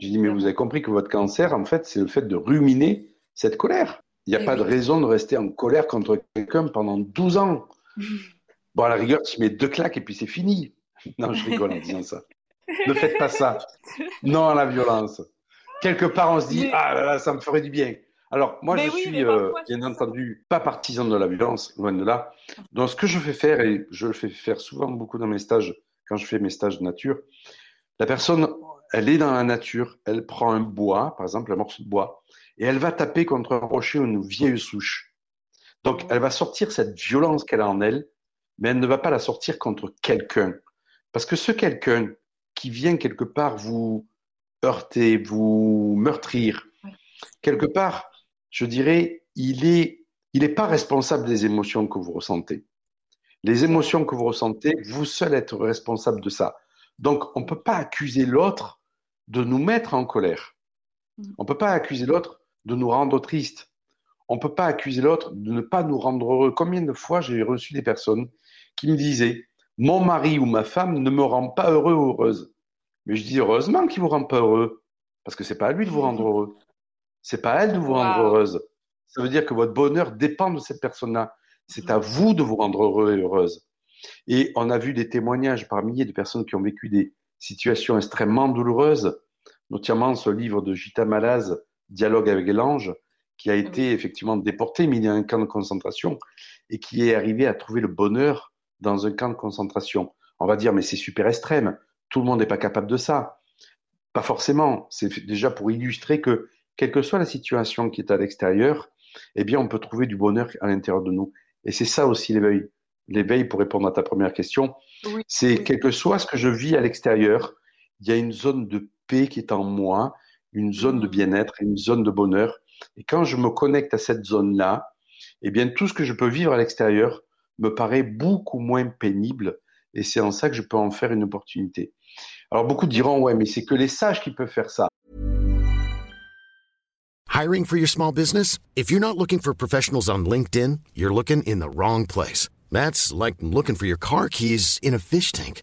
J'ai dit, mais vous avez compris que votre cancer, en fait, c'est le fait de ruminer cette colère. Il n'y a pas de raison de rester en colère contre quelqu'un pendant 12 ans. *laughs* Bon, à la rigueur, tu mets deux claques et puis c'est fini. *laughs* Non, je rigole en disant ça. Ne faites pas ça. Non à la violence. Quelque part, on se dit, ah là là, ça me ferait du bien. Alors, moi, je suis, euh, bien entendu, pas partisan de la violence, loin de là. Donc, ce que je fais faire, et je le fais faire souvent beaucoup dans mes stages, quand je fais mes stages de nature, la personne, elle est dans la nature, elle prend un bois, par exemple, un morceau de bois, et elle va taper contre un rocher ou une vieille souche. Donc, elle va sortir cette violence qu'elle a en elle, mais elle ne va pas la sortir contre quelqu'un. Parce que ce quelqu'un qui vient quelque part vous heurter, vous meurtrir, quelque part, je dirais, il est, il n'est pas responsable des émotions que vous ressentez. Les émotions que vous ressentez, vous seul êtes responsable de ça. Donc, on ne peut pas accuser l'autre de nous mettre en colère. Mm. On ne peut pas accuser l'autre de nous rendre tristes. On ne peut pas accuser l'autre de ne pas nous rendre heureux. Combien de fois j'ai reçu des personnes qui me disaient Mon mari ou ma femme ne me rend pas heureux ou heureuse. Mais je dis heureusement qu'il ne vous rend pas heureux, parce que c'est pas à lui de vous rendre heureux. C'est pas à elle de vous rendre heureuse. Ça veut dire que votre bonheur dépend de cette personne-là. C'est à vous de vous rendre heureux et heureuse. Et on a vu des témoignages par milliers de personnes qui ont vécu des situations extrêmement douloureuses, notamment ce livre de Gita Malaz, dialogue avec l'ange, qui a été effectivement déporté, mis dans un camp de concentration, et qui est arrivé à trouver le bonheur dans un camp de concentration. On va dire, mais c'est super extrême, tout le monde n'est pas capable de ça. Pas forcément, c'est déjà pour illustrer que, quelle que soit la situation qui est à l'extérieur, eh bien, on peut trouver du bonheur à l'intérieur de nous. Et c'est ça aussi l'éveil. L'éveil, pour répondre à ta première question, c'est quel que soit ce que je vis à l'extérieur, il y a une zone de paix qui est en moi, une zone de bien-être, une zone de bonheur. Et quand je me connecte à cette zone-là, eh bien, tout ce que je peux vivre à l'extérieur me paraît beaucoup moins pénible. Et c'est en ça que je peux en faire une opportunité. Alors, beaucoup diront, ouais, mais c'est que les sages qui peuvent faire ça. Hiring for your small business? If you're not looking for professionals on LinkedIn, you're looking in the wrong place. That's like looking for your car keys in a fish tank.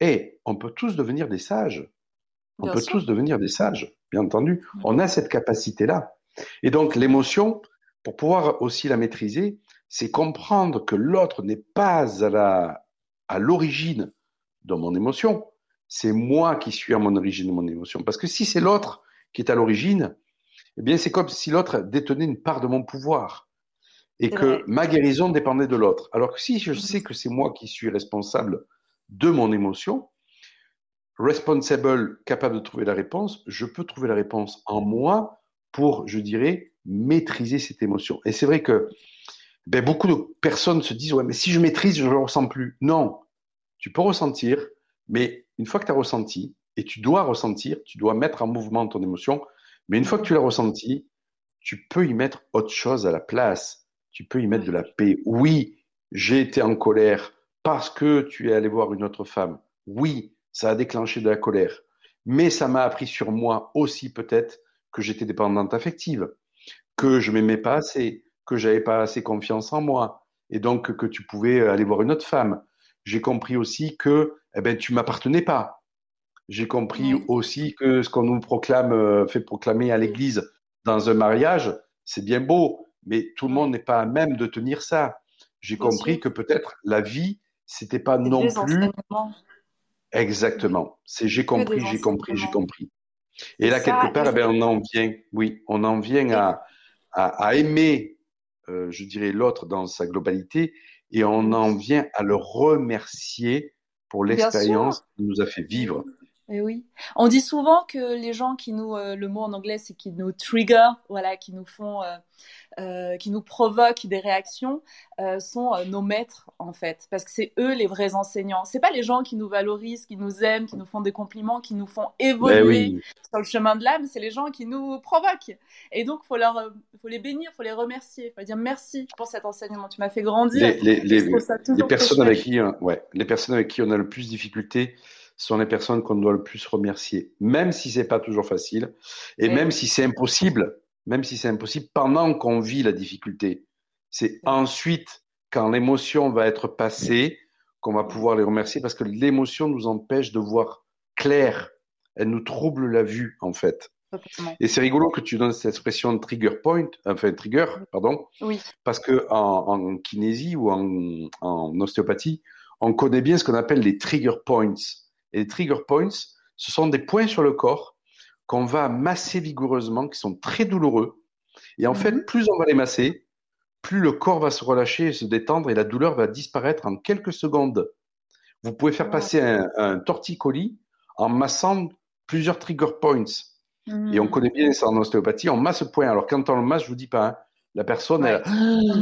Et on peut tous devenir des sages. On peut tous devenir des sages, bien entendu. On a cette capacité-là. Et donc l'émotion, pour pouvoir aussi la maîtriser, c'est comprendre que l'autre n'est pas à la, à l'origine de mon émotion. C'est moi qui suis à mon origine de mon émotion. Parce que si c'est l'autre qui est à l'origine, eh bien, c'est comme si l'autre détenait une part de mon pouvoir et que ma guérison dépendait de l'autre. Alors que si je sais que c'est moi qui suis responsable de mon émotion, responsible, capable de trouver la réponse, je peux trouver la réponse en moi pour, je dirais, maîtriser cette émotion. Et c'est vrai que ben, beaucoup de personnes se disent, ouais, mais si je maîtrise, je ne ressens plus. Non, tu peux ressentir, mais une fois que tu as ressenti, et tu dois ressentir, tu dois mettre en mouvement ton émotion, mais une fois que tu l'as ressenti, tu peux y mettre autre chose à la place. Tu peux y mettre de la paix. Oui, j'ai été en colère parce que tu es allé voir une autre femme. Oui, ça a déclenché de la colère. Mais ça m'a appris sur moi aussi peut-être que j'étais dépendante affective, que je m'aimais pas assez, que j'avais pas assez confiance en moi, et donc que tu pouvais aller voir une autre femme. J'ai compris aussi que eh ben, tu m'appartenais pas. J'ai compris aussi que ce qu'on nous proclame, euh, fait proclamer à l'Église dans un mariage, c'est bien beau, mais tout le monde n'est pas à même de tenir ça. J'ai compris que peut-être la vie, c'était pas non plus. Exactement. C'est j'ai compris, j'ai compris, j'ai compris. Et là, quelque part, eh ben, on en vient, oui, on en vient à, à, aimer, euh, je dirais, l'autre dans sa globalité, et on en vient à le remercier pour l'expérience qu'il nous a fait vivre. Et oui. On dit souvent que les gens qui nous, euh, le mot en anglais, c'est qui nous trigger, voilà, qui nous font, euh, euh, qui nous provoquent des réactions, sont nos maîtres en fait, parce que c'est eux les vrais enseignants. C'est pas les gens qui nous valorisent, qui nous aiment, qui nous font des compliments, qui nous font ben évoluer sur le chemin de l'âme. C'est les gens qui nous provoquent. Et donc, faut leur, faut les bénir, faut les remercier, faut dire merci pour cet enseignement. Tu m'as fait grandir. Les, les, les personnes avec qui, ouais, les personnes avec qui on a le plus de difficultés sont les personnes qu'on doit le plus remercier, même si c'est pas toujours facile, et même si c'est impossible, même si c'est impossible pendant qu'on vit la difficulté. C'est ensuite, quand l'émotion va être passée, qu'on va pouvoir les remercier parce que l'émotion nous empêche de voir clair. Elle nous trouble la vue, en fait. Et c'est rigolo que tu donnes cette expression trigger point, enfin trigger, pardon. Oui. Parce que en, kinésie ou en, en ostéopathie, on connaît bien ce qu'on appelle les trigger points. Et les trigger points, ce sont des points sur le corps qu'on va masser vigoureusement, qui sont très douloureux. Et en fait, mhm. plus on va les masser, plus le corps va se relâcher et se détendre et la douleur va disparaître en quelques secondes. Vous pouvez faire passer un, torticolis en massant plusieurs trigger points. Et on mhm. connaît bien ça en ostéopathie, on masse ce point. Alors quand on le masse, je vous dis pas, hein, la personne, elle,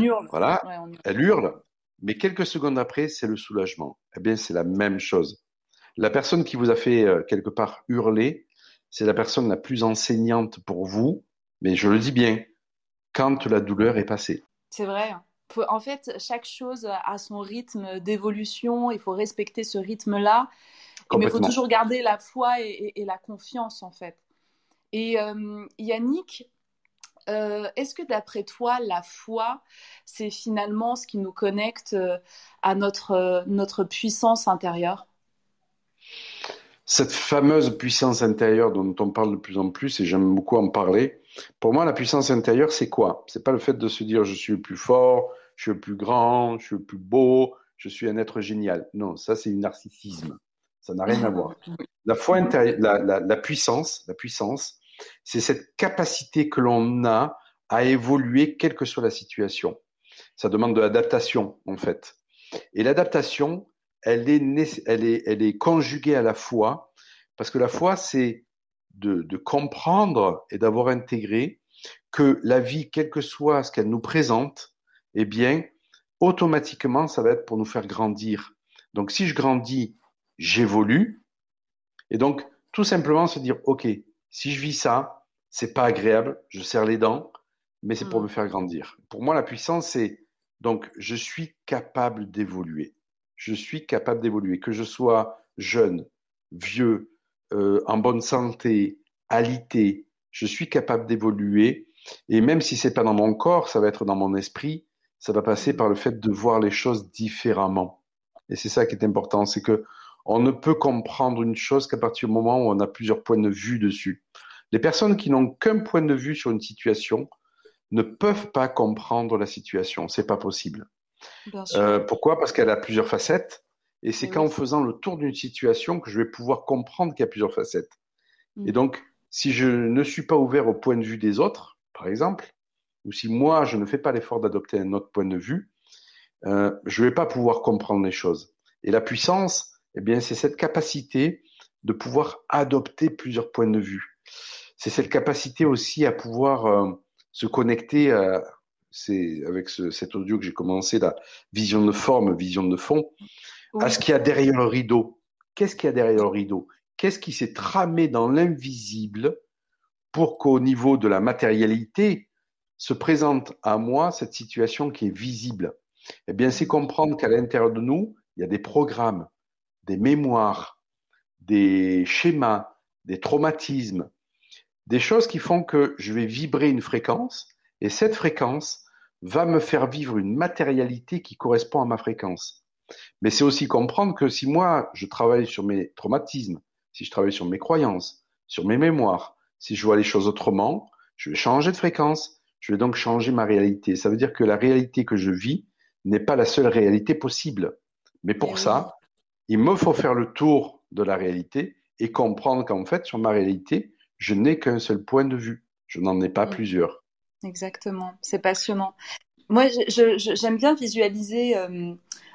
hurle. Voilà, elle hurle. Mais quelques secondes après, c'est le soulagement. Eh bien, c'est la même chose. La personne qui vous a fait euh, quelque part hurler, c'est la personne la plus enseignante pour vous, mais je le dis bien, quand la douleur est passée. C'est vrai. en fait, chaque chose a son rythme d'évolution, il faut respecter ce rythme-là, mais il faut toujours garder la foi et, la confiance, en fait. Et euh, Yannick, euh, est-ce que d'après toi, la foi, c'est finalement ce qui nous connecte à notre, notre puissance intérieure? Cette fameuse puissance intérieure dont on parle de plus en plus, et j'aime beaucoup en parler, pour moi, la puissance intérieure, c'est quoi? C'est pas le fait de se dire je suis le plus fort, je suis le plus grand, je suis le plus beau, je suis un être génial. Non, ça c'est un narcissisme. Ça n'a rien à voir. *laughs* La foi intérieure, la, puissance, la puissance, c'est cette capacité que l'on a à évoluer quelle que soit la situation. Ça demande de l'adaptation, en fait. Et l'adaptation, elle est, elle est, elle est conjuguée à la foi, parce que la foi, c'est de, de comprendre et d'avoir intégré que la vie, quel que soit ce qu'elle nous présente, eh bien, automatiquement, ça va être pour nous faire grandir. Donc, si je grandis, j'évolue. Et donc, tout simplement se dire, OK, si je vis ça, c'est pas agréable, je serre les dents, mais c'est pour mmh. me faire grandir. Pour moi, la puissance, c'est donc, je suis capable d'évoluer je suis capable d'évoluer. Que je sois jeune, vieux, euh, en bonne santé, alité, je suis capable d'évoluer. Et même si c'est pas dans mon corps, ça va être dans mon esprit. Ça va passer par le fait de voir les choses différemment. Et c'est ça qui est important, c'est que on ne peut comprendre une chose qu'à partir du moment où on a plusieurs points de vue dessus. Les personnes qui n'ont qu'un point de vue sur une situation ne peuvent pas comprendre la situation. C'est pas possible. Euh, pourquoi? Parce qu'elle a plusieurs facettes. Et c'est eh qu'en faisant le tour d'une situation que je vais pouvoir comprendre qu'il y a plusieurs facettes. Et mm. donc, si je ne suis pas ouvert au point de vue des autres, par exemple, ou si moi, je ne fais pas l'effort d'adopter un autre point de vue, euh, je ne vais pas pouvoir comprendre les choses. Et la puissance, eh bien, c'est cette capacité de pouvoir adopter plusieurs points de vue. C'est cette capacité aussi à pouvoir euh, se connecter à, c'est avec ce, cet audio que j'ai commencé, la vision de forme, vision de fond, à ce qu'il y a derrière le rideau. Qu'est-ce qu'il y a derrière le rideau? Qu'est-ce qui s'est tramé dans l'invisible pour qu'au niveau de la matérialité se présente à moi cette situation qui est visible? Eh bien, c'est comprendre qu'à l'intérieur de nous, il y a des programmes, des mémoires, des schémas, des traumatismes, des choses qui font que je vais vibrer une fréquence et cette fréquence va me faire vivre une matérialité qui correspond à ma fréquence. Mais c'est aussi comprendre que si moi, je travaille sur mes traumatismes, si je travaille sur mes croyances, sur mes mémoires, si je vois les choses autrement, je vais changer de fréquence, je vais donc changer ma réalité. Ça veut dire que la réalité que je vis n'est pas la seule réalité possible. Mais pour ça, il me faut faire le tour de la réalité et comprendre qu'en fait, sur ma réalité, je n'ai qu'un seul point de vue. Je n'en ai pas plusieurs. Exactement, c'est passionnant. Moi, j'aime bien visualiser euh,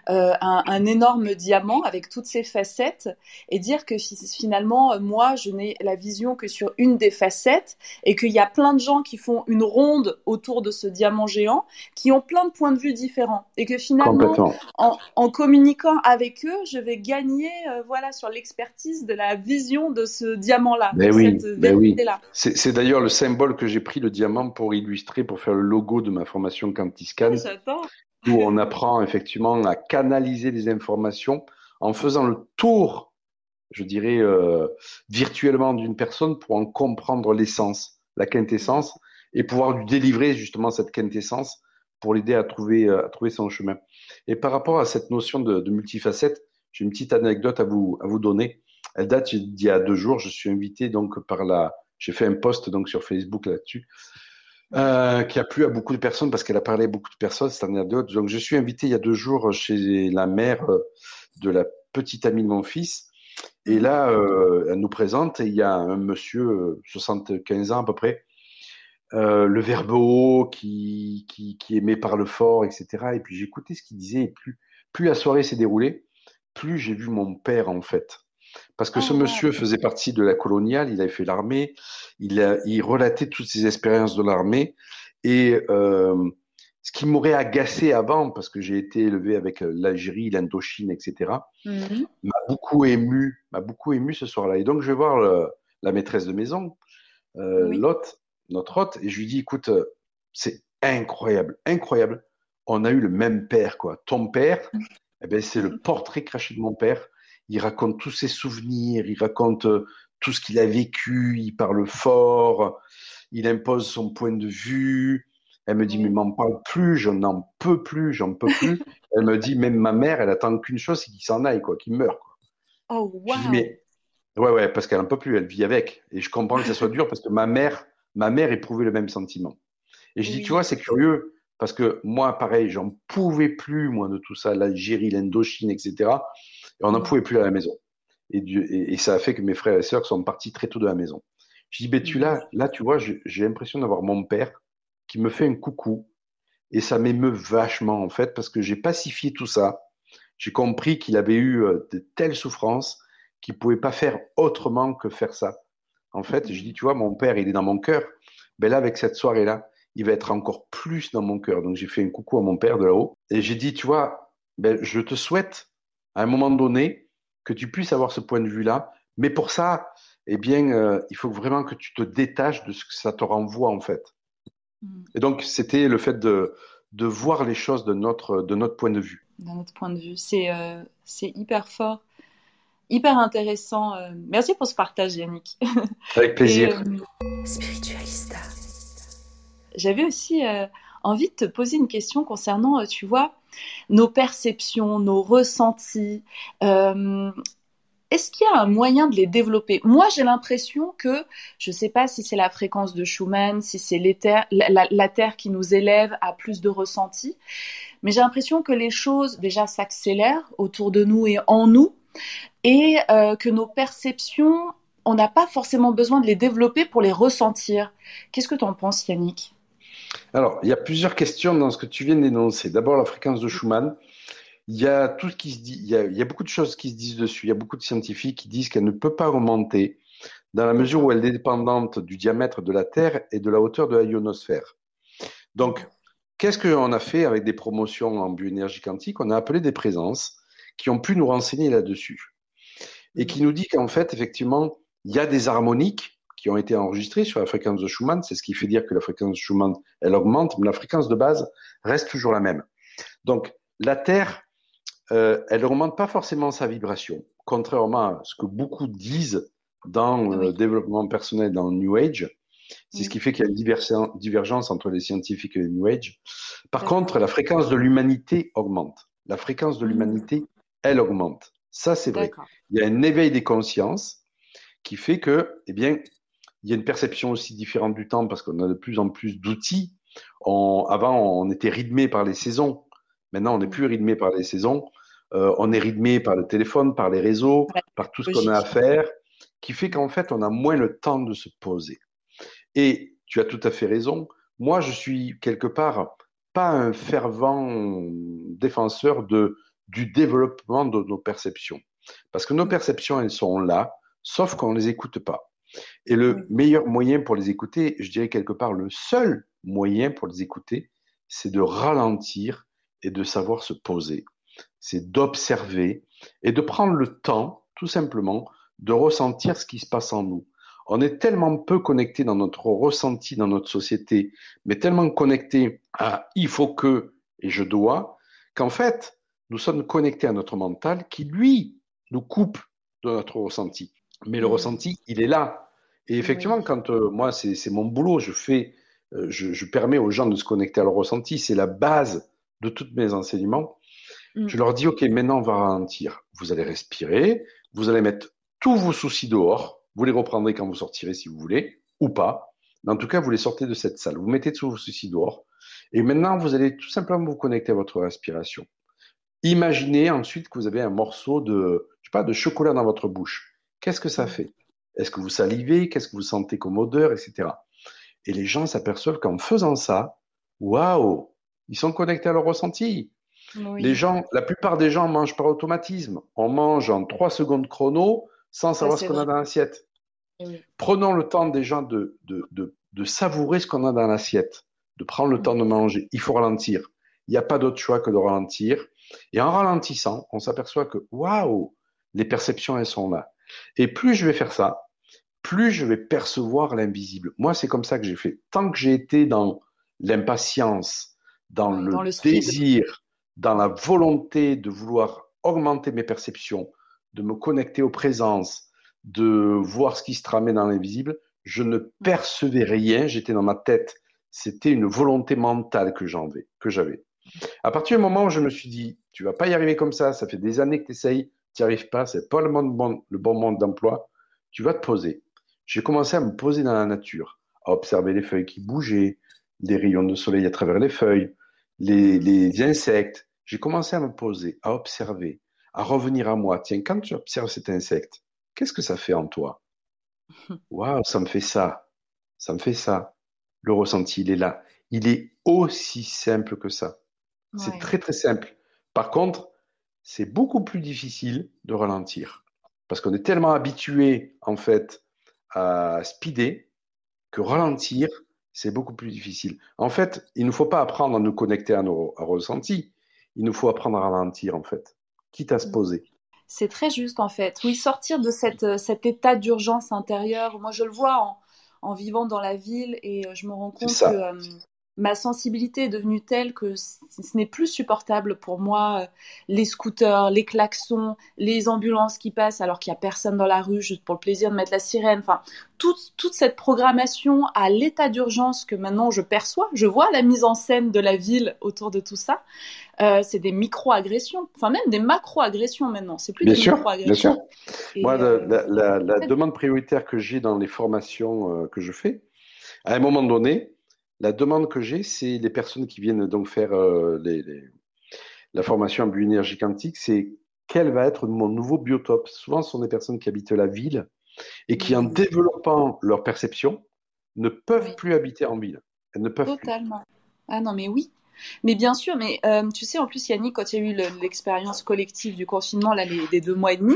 euh, un, énorme diamant avec toutes ses facettes et dire que finalement, euh, moi, je n'ai la vision que sur une des facettes et qu'il y a plein de gens qui font une ronde autour de ce diamant géant qui ont plein de points de vue différents et que finalement, en, communiquant avec eux, je vais gagner euh, voilà, sur l'expertise de la vision de ce diamant-là, de oui, cette oui. là C'est d'ailleurs le symbole que j'ai pris, le diamant, pour illustrer, pour faire le logo de ma formation Quantiscan. J'adore où on apprend effectivement à canaliser les informations en faisant le tour, je dirais, euh, virtuellement d'une personne pour en comprendre l'essence, la quintessence, et pouvoir lui délivrer justement cette quintessence pour l'aider à trouver, euh, à trouver son chemin. Et par rapport à cette notion de, de multifacette, j'ai une petite anecdote à vous, à vous donner. Elle date d'il y a deux jours. Je suis invité donc par la, j'ai fait un post donc sur Facebook là-dessus euh, qui a plu à beaucoup de personnes parce qu'elle a parlé à beaucoup de personnes, cette anecdote. Donc, je suis invité il y a deux jours chez la mère euh, de la petite amie de mon fils. Et mhm. là, euh, elle nous présente, et il y a un monsieur, 75 ans à peu près, euh, le verbe haut qui, qui, qui aimait par le fort, etc. Et puis j'écoutais ce qu'il disait, et plus, plus la soirée s'est déroulée, plus j'ai vu mon père, en fait. Parce que ce ah, monsieur faisait partie de la coloniale, il avait fait l'armée, il, il relatait toutes ses expériences de l'armée. Et euh, ce qui m'aurait agacé avant, parce que j'ai été élevé avec euh, l'Algérie, l'Indochine, etc., mmh m'a beaucoup ému, m'a beaucoup ému ce soir-là. Et donc je vais voir la maîtresse de maison, euh, l'hôte, notre hôte, et je lui dis, écoute, c'est incroyable, incroyable. On a eu le même père, quoi. Ton père, *laughs* eh ben, c'est le portrait craché de mon père il raconte tous ses souvenirs, il raconte euh, tout ce qu'il a vécu, il parle fort, il impose son point de vue. Elle me dit, mais m'en parle plus, je n'en peux plus, j'en peux plus. *laughs* elle me dit, même ma mère, elle attend qu'une chose, c'est qu'il s'en aille, quoi, qu'il meure. Quoi. Oh, wow. Je dis, mais, ouais, ouais, parce qu'elle n'en peut plus, elle vit avec. Et je comprends que ça soit dur parce que ma mère, ma mère éprouvait le même sentiment. Et je dis, tu vois, c'est curieux, parce que moi, pareil, j'en pouvais plus, moi, de tout ça, l'Algérie, l'Indochine, etc. Et on n'en pouvait plus à la maison. Et, et, ça a fait que mes frères et sœurs sont partis très tôt de la maison. Je dis, ben, tu, là, là, tu vois, j'ai l'impression d'avoir mon père qui me fait un coucou. Et ça m'émeut vachement, en fait, parce que j'ai pacifié tout ça. J'ai compris qu'il avait eu euh, de telles souffrances qu'il ne pouvait pas faire autrement que faire ça. En fait, je dis, tu vois, mon père, il est dans mon cœur. Ben là, avec cette soirée-là, il va être encore plus dans mon cœur. Donc, j'ai fait un coucou à mon père de là-haut. Et j'ai dit, tu vois, ben, je te souhaite à un moment donné que tu puisses avoir ce point de vue-là. Mais pour ça, eh bien, euh, il faut vraiment que tu te détaches de ce que ça te renvoie en fait. Mm. Et donc, c'était le fait de, de voir les choses de notre, de notre point de vue. De notre point de vue. C'est euh, hyper fort, hyper intéressant. Euh. Merci pour ce partage, Yannick. *laughs* Avec plaisir. Spiritualista. J'avais aussi envie de te poser une question concernant, tu vois, nos perceptions, nos ressentis. Euh, est-ce qu'il y a un moyen de les développer? Moi, j'ai l'impression que, je ne sais pas si c'est la fréquence de Schumann, si c'est la, la, Terre qui nous élève à plus de ressenti, mais j'ai l'impression que les choses déjà s'accélèrent autour de nous et en nous, et euh, que nos perceptions, on n'a pas forcément besoin de les développer pour les ressentir. Qu'est-ce que tu en penses, Yannick? Alors, il y a plusieurs questions dans ce que tu viens d'énoncer. D'abord, la fréquence de Schumann. Il y a tout ce qui se dit, il y, a, beaucoup de choses qui se disent dessus. Il y a beaucoup de scientifiques qui disent qu'elle ne peut pas remonter dans la mesure où elle est dépendante du diamètre de la Terre et de la hauteur de la ionosphère. Donc, qu'est-ce qu'on a fait avec des promotions en bioénergie quantique? On a appelé des présences qui ont pu nous renseigner là-dessus et qui nous dit qu'en fait, effectivement, il y a des harmoniques qui ont été enregistrées sur la fréquence de Schumann. C'est ce qui fait dire que la fréquence de Schumann, elle augmente, mais la fréquence de base reste toujours la même. Donc, la Terre, euh, elle n'augmente pas forcément sa vibration, contrairement à ce que beaucoup disent dans le développement personnel, dans le New Age. C'est ce qui fait qu'il y a une divergence entre les scientifiques et les New Age. Par contre, la fréquence de l'humanité augmente. La fréquence de l'humanité, elle augmente. Ça, c'est vrai. Il y a un éveil des consciences qui fait que, eh bien, il y a une perception aussi différente du temps parce qu'on a de plus en plus d'outils. avant, on était rythmé par les saisons. Maintenant, on n'est plus rythmé par les saisons. Euh, on est rythmé par le téléphone, par les réseaux, par tout ce qu'on a à faire, qui fait qu'en fait, on a moins le temps de se poser. Et tu as tout à fait raison. Moi, je suis quelque part pas un fervent défenseur de, du développement de nos perceptions. Parce que nos perceptions, elles sont là, sauf qu'on ne les écoute pas. Et le meilleur moyen pour les écouter, je dirais quelque part le seul moyen pour les écouter, c'est de ralentir et de savoir se poser. C'est d'observer et de prendre le temps, tout simplement, de ressentir ce qui se passe en nous. On est tellement peu connecté dans notre ressenti, dans notre société, mais tellement connecté à il faut que et je dois, qu'en fait, nous sommes connectés à notre mental qui, lui, nous coupe de notre ressenti. Mais le ressenti, il est là. Et effectivement, quand euh, moi, c'est mon boulot, je fais, euh, je, je, permets aux gens de se connecter à leur ressenti, c'est la base de tous mes enseignements. Mm. Je leur dis, OK, maintenant, on va ralentir. Vous allez respirer, vous allez mettre tous vos soucis dehors, vous les reprendrez quand vous sortirez si vous voulez, ou pas. Mais en tout cas, vous les sortez de cette salle. Vous mettez tous vos soucis dehors. Et maintenant, vous allez tout simplement vous connecter à votre respiration. Imaginez ensuite que vous avez un morceau de, je sais pas, de chocolat dans votre bouche. Qu'est-ce que ça fait? Est-ce que vous salivez? Qu'est-ce que vous sentez comme odeur, etc. Et les gens s'aperçoivent qu'en faisant ça, waouh, ils sont connectés à leur ressenti. Les gens, la plupart des gens mangent par automatisme. On mange en trois secondes chrono sans savoir ce qu'on a dans l'assiette. Prenons le temps des gens de, de, de, de savourer ce qu'on a dans l'assiette, de prendre le temps de manger. Il faut ralentir. Il n'y a pas d'autre choix que de ralentir. Et en ralentissant, on s'aperçoit que, waouh, les perceptions, elles sont là. Et plus je vais faire ça, plus je vais percevoir l'invisible. Moi, c'est comme ça que j'ai fait. Tant que j'ai été dans l'impatience, dans, le, désir, dans la volonté de vouloir augmenter mes perceptions, de me connecter aux présences, de voir ce qui se tramait dans l'invisible, je ne percevais rien, j'étais dans ma tête. C'était une volonté mentale que j'avais. À partir du moment où je me suis dit, tu vas pas y arriver comme ça, ça fait des années que tu essayes, tu n'y arrives pas, c'est pas le bon, le bon monde d'emploi, tu vas te poser. J'ai commencé à me poser dans la nature, à observer les feuilles qui bougeaient, les rayons de soleil à travers les feuilles, les, les insectes. J'ai commencé à me poser, à observer, à revenir à moi. Tiens, quand tu observes cet insecte, qu'est-ce que ça fait en toi? *laughs* Waouh, ça me fait ça, ça me fait ça. Le ressenti, il est là. Il est aussi simple que ça. C'est très très simple. Par contre, c'est beaucoup plus difficile de ralentir parce qu'on est tellement habitué en fait à speeder que ralentir, c'est beaucoup plus difficile. En fait, il ne faut pas apprendre à nous connecter à nos ressentis. Il nous faut apprendre à ralentir en fait, quitte à se mmh. poser. C'est très juste en fait. Oui, sortir de cette, euh, cet état d'urgence intérieure. Moi, je le vois en, en, vivant dans la ville et euh, je me rends compte que euh, ma sensibilité est devenue telle que ce n'est plus supportable pour moi. Euh, les scooters, les klaxons, les ambulances qui passent alors qu'il n'y a personne dans la rue juste pour le plaisir de mettre la sirène. Enfin, toute, toute cette programmation à l'état d'urgence que maintenant je perçois, je vois la mise en scène de la ville autour de tout ça. euh, c'est des micro-agressions, enfin même des macro-agressions maintenant. C'est plus bien des sûr, micro-agressions. Bien sûr. Moi, euh, la, la, la, demande prioritaire que j'ai dans les formations euh, que je fais, à un moment donné, la demande que j'ai, c'est les personnes qui viennent donc faire euh, les, les, la formation en bioénergie quantique, c'est quel va être mon nouveau biotope. Souvent, ce sont des personnes qui habitent la ville et qui, en développant leur perception, ne peuvent oui. plus habiter en ville. Elles ne peuvent Totalement. Plus. Ah non, mais oui. Mais bien sûr, mais euh, tu sais, en plus, Yannick, quand il y a eu l'expérience collective du confinement, là, les, des deux mois et demi,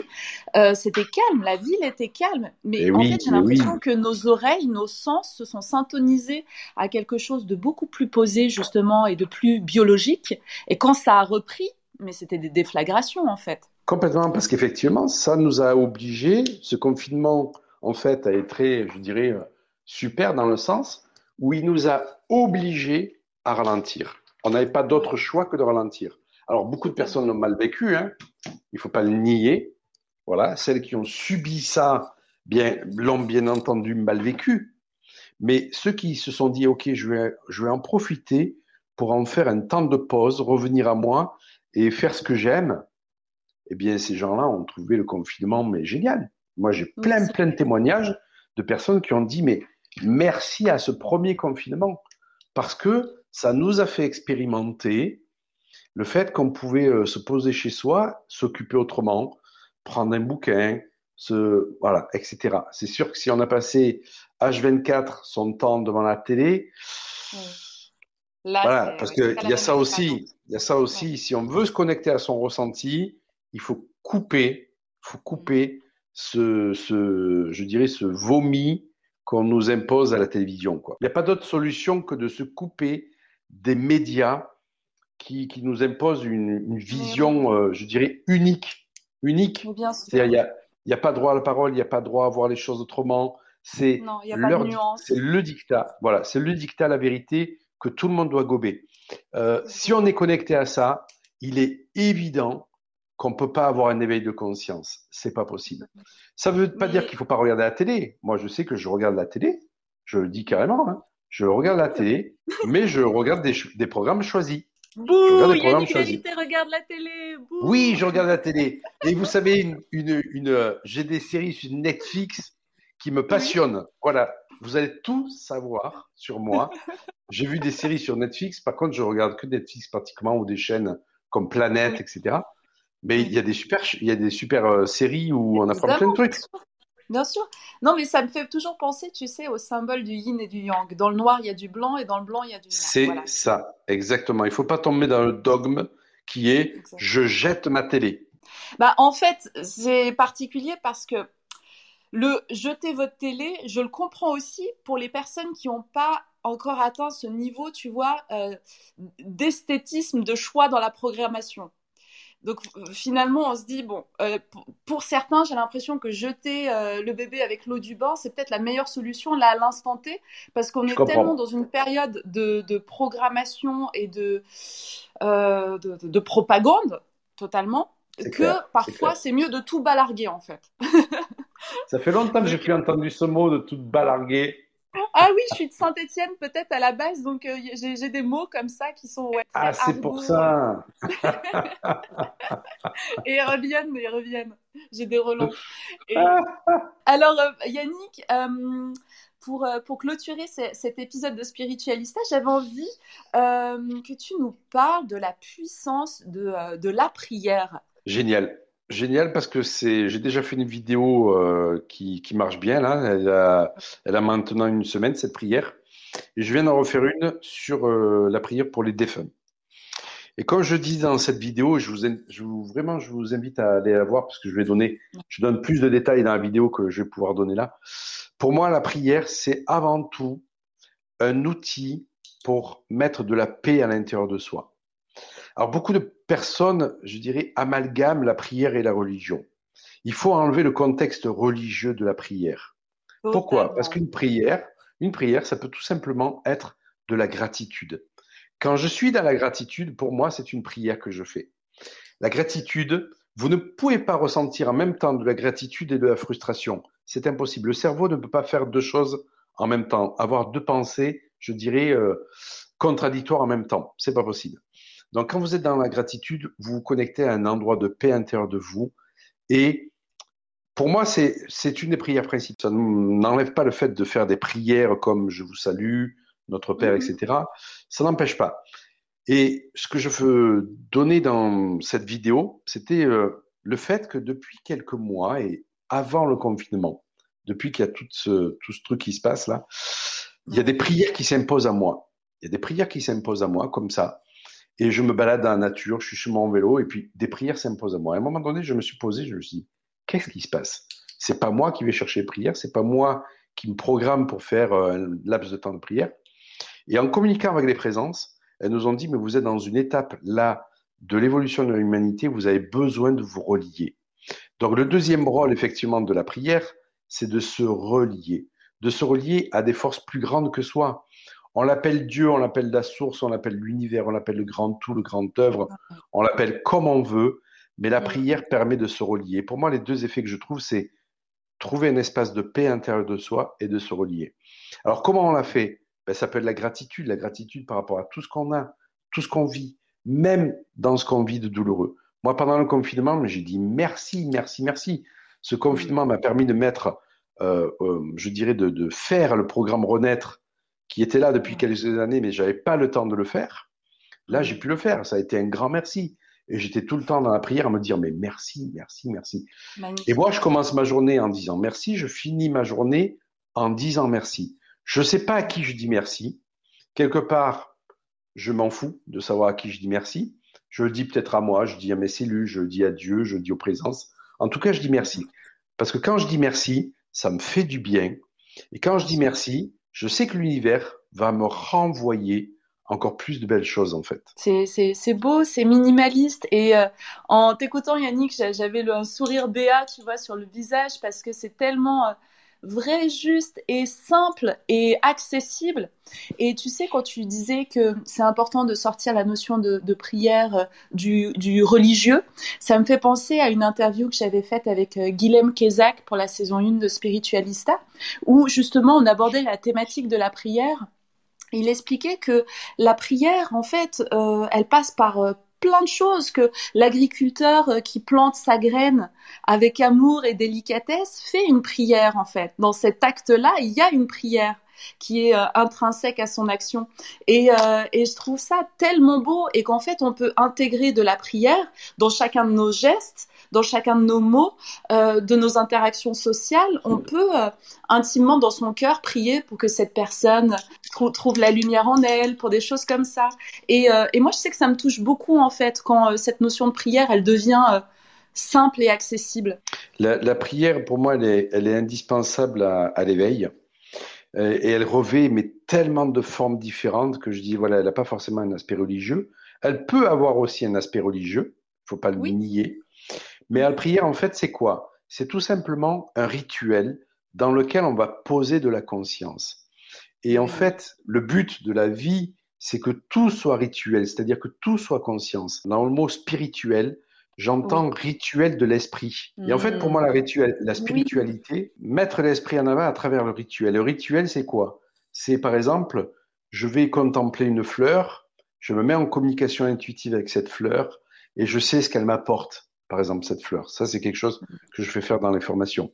euh, c'était calme, la ville était calme. Mais et en oui, fait, j'ai l'impression oui. que nos oreilles, nos sens se sont syntonisés à quelque chose de beaucoup plus posé, justement, et de plus biologique. Et quand ça a repris, mais c'était des déflagrations, en fait. Complètement, parce qu'effectivement, ça nous a obligés, ce confinement, en fait, a été très, je dirais, super dans le sens où il nous a obligés à ralentir. On n'avait pas d'autre choix que de ralentir. Alors, beaucoup de personnes l'ont mal vécu, hein. il ne faut pas le nier. Voilà, celles qui ont subi ça bien, l'ont bien entendu mal vécu. Mais ceux qui se sont dit, OK, je vais, je vais en profiter pour en faire un temps de pause, revenir à moi et faire ce que j'aime, eh bien, ces gens-là ont trouvé le confinement mais génial. Moi, j'ai plein, plein de témoignages de personnes qui ont dit, mais merci à ce premier confinement parce que ça nous a fait expérimenter le fait qu'on pouvait euh, se poser chez soi, s'occuper autrement, prendre un bouquin, se, voilà, etc. C'est sûr que si on a passé H24 son temps devant la télé, oui. Là, voilà, parce qu'il y a ça aussi, il y a ça aussi. Si on veut se connecter à son ressenti, il faut couper, faut couper ce, ce, je dirais, ce vomi qu'on nous impose à la télévision. Quoi. Il n'y a pas d'autre solution que de se couper des médias qui, qui nous imposent une, une vision, euh, je dirais, unique. Unique. Il n'y a, y a, pas droit à la parole, il n'y a pas droit à voir les choses autrement. C'est leur, c'est le dictat. Voilà, c'est le dictat, la vérité que tout le monde doit gober. Euh, si on est connecté à ça, il est évident qu'on ne peut pas avoir un éveil de conscience. C'est pas possible. Ça ne veut pas Mais... dire qu'il ne faut pas regarder la télé. Moi, je sais que je regarde la télé. Je le dis carrément. Hein. Je regarde la télé, mais je regarde des, des programmes choisis. Bouh, je regarde des programmes choisis. regarde la télé. Bouh. Oui, je regarde la télé. Et vous savez, une, une, une j'ai des séries sur Netflix qui me passionnent. Oui. Voilà, vous allez tout savoir sur moi. *laughs* J'ai vu des séries sur Netflix. Par contre, je regarde que Netflix pratiquement ou des chaînes comme Planète, oui. etc. Mais il y a des super, il y a des super euh, séries où on apprend plein de trucs. Bien sûr. Non, mais ça me fait toujours penser, tu sais, au symbole du yin et du yang. Dans le noir, il y a du blanc et dans le blanc, il y a du noir. C'est voilà. ça, exactement. Il ne faut pas tomber dans le dogme qui est exactement. je jette ma télé. Bah, en fait, c'est particulier parce que le jeter votre télé, je le comprends aussi pour les personnes qui n'ont pas encore atteint ce niveau, tu vois, euh, d'esthétisme, de choix dans la programmation. Donc finalement, on se dit, bon, euh, pour, pour, certains, j'ai l'impression que jeter euh, le bébé avec l'eau du bain, c'est peut-être la meilleure solution là à l'instant T, parce qu'on est comprends. tellement dans une période de, de programmation et de, euh, de, de, propagande, totalement, que clair, parfois c'est mieux de tout balarguer en fait. Ça fait longtemps que j'ai plus entendu ce mot de tout balarguer. Ah oui, je suis de Saint-Etienne peut-être à la base, donc euh, j'ai des mots comme ça qui sont. Ouais, ah, c'est pour ça. *laughs* et ils reviennent, ils reviennent. J'ai des relents. Et... Alors, euh, Yannick, euh, pour, pour clôturer cet épisode de Spiritualista, j'avais envie que tu nous parles de la puissance de, de la prière. Génial. Génial parce que c'est, j'ai déjà fait une vidéo euh, qui, qui marche bien là. Elle a, elle a maintenant une semaine cette prière et je viens d'en refaire une sur euh, la prière pour les défunts. Et comme je dis dans cette vidéo, je vous, je vous, vraiment, je vous invite à aller la voir parce que je vais donner, je donne plus de détails dans la vidéo que je vais pouvoir donner là. Pour moi, la prière, c'est avant tout un outil pour mettre de la paix à l'intérieur de soi. Alors beaucoup de personnes, je dirais, amalgament la prière et la religion. Il faut enlever le contexte religieux de la prière. Totalement. Pourquoi? Parce qu'une prière, une prière, ça peut tout simplement être de la gratitude. Quand je suis dans la gratitude, pour moi, c'est une prière que je fais. La gratitude, vous ne pouvez pas ressentir en même temps de la gratitude et de la frustration. C'est impossible. Le cerveau ne peut pas faire deux choses en même temps, avoir deux pensées, je dirais, euh, contradictoires en même temps. C'est pas possible. Donc, quand vous êtes dans la gratitude, vous vous connectez à un endroit de paix intérieure de vous. Et pour moi, c'est une des prières principales. Ça n'enlève pas le fait de faire des prières comme je vous salue, notre Père, etc. Mhm. Ça n'empêche pas. Et ce que je veux donner dans cette vidéo, c'était euh, le fait que depuis quelques mois et avant le confinement, depuis qu'il y a tout ce, tout ce truc qui se passe là, il y a des prières qui s'imposent à moi. Il y a des prières qui s'imposent à moi comme ça. Et je me balade dans la nature, je suis sur mon vélo, et puis des prières s'imposent à moi. À un moment donné, je me suis posé, je me suis dit, qu'est-ce qui se passe? C'est pas moi qui vais chercher les prières, c'est pas moi qui me programme pour faire euh, un laps de temps de prière. Et en communiquant avec les présences, elles nous ont dit, mais vous êtes dans une étape là de l'évolution de l'humanité, vous avez besoin de vous relier. Donc le deuxième rôle, effectivement, de la prière, c'est de se relier, de se relier à des forces plus grandes que soi. On l'appelle Dieu, on l'appelle la source, on l'appelle l'univers, on l'appelle le grand tout, le grand œuvre, on l'appelle comme on veut, mais la prière permet de se relier. Pour moi, les deux effets que je trouve, c'est trouver un espace de paix intérieur de soi et de se relier. Alors, comment on l'a fait? Ben, Ça peut être la gratitude, la gratitude par rapport à tout ce qu'on a, tout ce qu'on vit, même dans ce qu'on vit de douloureux. Moi, pendant le confinement, j'ai dit merci, merci, merci. Ce confinement m'a permis de mettre, euh, euh, je dirais, de, de, faire le programme Renaître qui était là depuis quelques années, mais j'avais pas le temps de le faire. Là, j'ai pu le faire. Ça a été un grand merci. Et j'étais tout le temps dans la prière à me dire, mais merci, merci, merci. Et moi, je commence ma journée en disant merci. Je finis ma journée en disant merci. Je ne sais pas à qui je dis merci. Quelque part, je m'en fous de savoir à qui je dis merci. Je le dis peut-être à moi, je dis à mes cellules, je le dis à Dieu, je le dis aux présences. En tout cas, je dis merci. Parce que quand je dis merci, ça me fait du bien. Et quand je dis merci, je sais que l'univers va me renvoyer encore plus de belles choses en fait. C'est beau, c'est minimaliste et euh, en t'écoutant Yannick, j'avais un sourire béat, tu vois, sur le visage parce que c'est tellement euh, vrai, juste et simple et accessible. Et tu sais, quand tu disais que c'est important de sortir la notion de, prière euh, du, religieux, ça me fait penser à une interview que j'avais faite avec euh, Guilhem Kezak pour la saison 1 de Spiritualista, où justement on abordait la thématique de la prière. Il expliquait que la prière, en fait, euh, elle passe par plein de choses que l'agriculteur euh, qui plante sa graine avec amour et délicatesse fait une prière en fait. Dans cet acte-là, il y a une prière qui est euh, intrinsèque à son action. Et, euh, et, je trouve ça tellement beau et qu'en fait, on peut intégrer de la prière dans chacun de nos gestes, dans chacun de nos mots, euh, de nos interactions sociales, on peut euh, intimement dans son cœur prier pour que cette personne trouve la lumière en elle, pour des choses comme ça. Et, euh, et, moi, je sais que ça me touche beaucoup en fait quand cette notion de prière, elle devient simple et accessible. La, prière, pour moi, elle est, elle est indispensable à, à l'éveil. Et elle revêt mais tellement de formes différentes que je dis voilà, elle n'a pas forcément un aspect religieux. Elle peut avoir aussi un aspect religieux, il faut pas le nier. Mais la prière, en fait, c'est quoi? C'est tout simplement un rituel dans lequel on va poser de la conscience. Et en fait, le but de la vie, c'est que tout soit rituel, c'est-à-dire que tout soit conscience. Dans le mot spirituel, j'entends rituel de l'esprit. Et en fait, pour moi, la, rituel, la spiritualité, mettre l'esprit en avant à travers le rituel. Le rituel, c'est quoi? C'est par exemple, je vais contempler une fleur, je me mets en communication intuitive avec cette fleur et je sais ce qu'elle m'apporte par exemple cette fleur. Ça, c'est quelque chose que je fais faire dans les formations.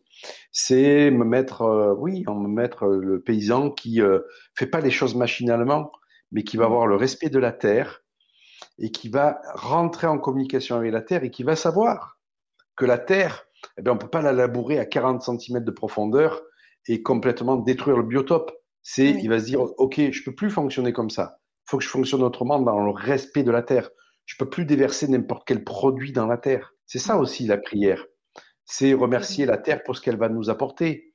C'est me mettre, euh, oui, me mettre euh, le paysan qui euh, fait pas les choses machinalement, mais qui va avoir le respect de la terre et qui va rentrer en communication avec la terre et qui va savoir que la terre, eh bien, on peut pas la labourer à 40 cm de profondeur et complètement détruire le biotope. C'est, il va se dire, ok, je peux plus fonctionner comme ça. Il faut que je fonctionne autrement dans le respect de la terre. Je peux plus déverser n'importe quel produit dans la terre. C'est ça aussi la prière. C'est remercier la terre pour ce qu'elle va nous apporter.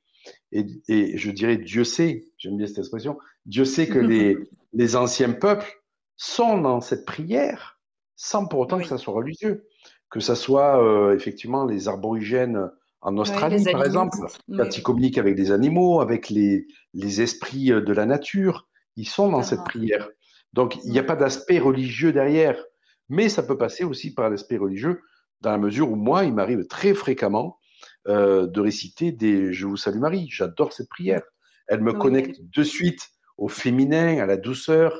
Et, je dirais, Dieu sait, j'aime bien cette expression, Dieu sait que les, *laughs* les anciens peuples sont dans cette prière, sans pour autant que ça soit religieux. Que ça soit euh, effectivement les aborigènes en Australie, par exemple, quand ils communiquent avec des animaux, avec les, les esprits de la nature, ils sont dans cette prière. Donc, il n'y a pas d'aspect religieux derrière, mais ça peut passer aussi par l'aspect religieux dans la mesure où moi, il m'arrive très fréquemment euh, de réciter des Je vous salue Marie. J'adore cette prière. Elle me connecte de suite au féminin, à la douceur,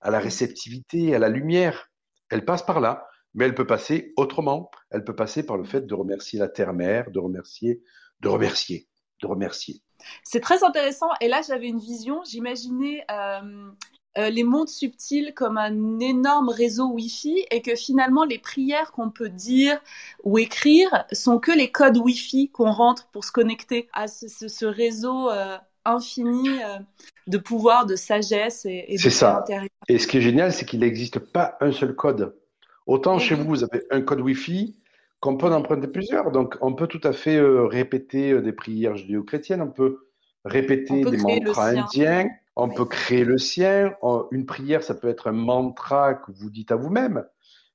à la réceptivité, à la lumière. Elle passe par là, mais elle peut passer autrement. Elle peut passer par le fait de remercier la terre-mère, de remercier, de remercier, de remercier. C'est très intéressant. Et là, j'avais une vision. J'imaginais euh, euh, les mondes subtils comme un énorme réseau Wi-Fi et que finalement, les prières qu'on peut dire ou écrire sont que les codes Wi-Fi qu'on rentre pour se connecter à ce, réseau euh, infini de pouvoir, de sagesse et, et de C'est ça. Et ce qui est génial, c'est qu'il n'existe pas un seul code. Autant chez vous, vous avez un code Wi-Fi qu'on peut en emprunter plusieurs. Donc, on peut tout à fait euh, répéter euh, des prières judéo-chrétiennes, on peut répéter des mantras indiens, on peut créer le sien. Une prière, ça peut être un mantra que vous dites à vous-même.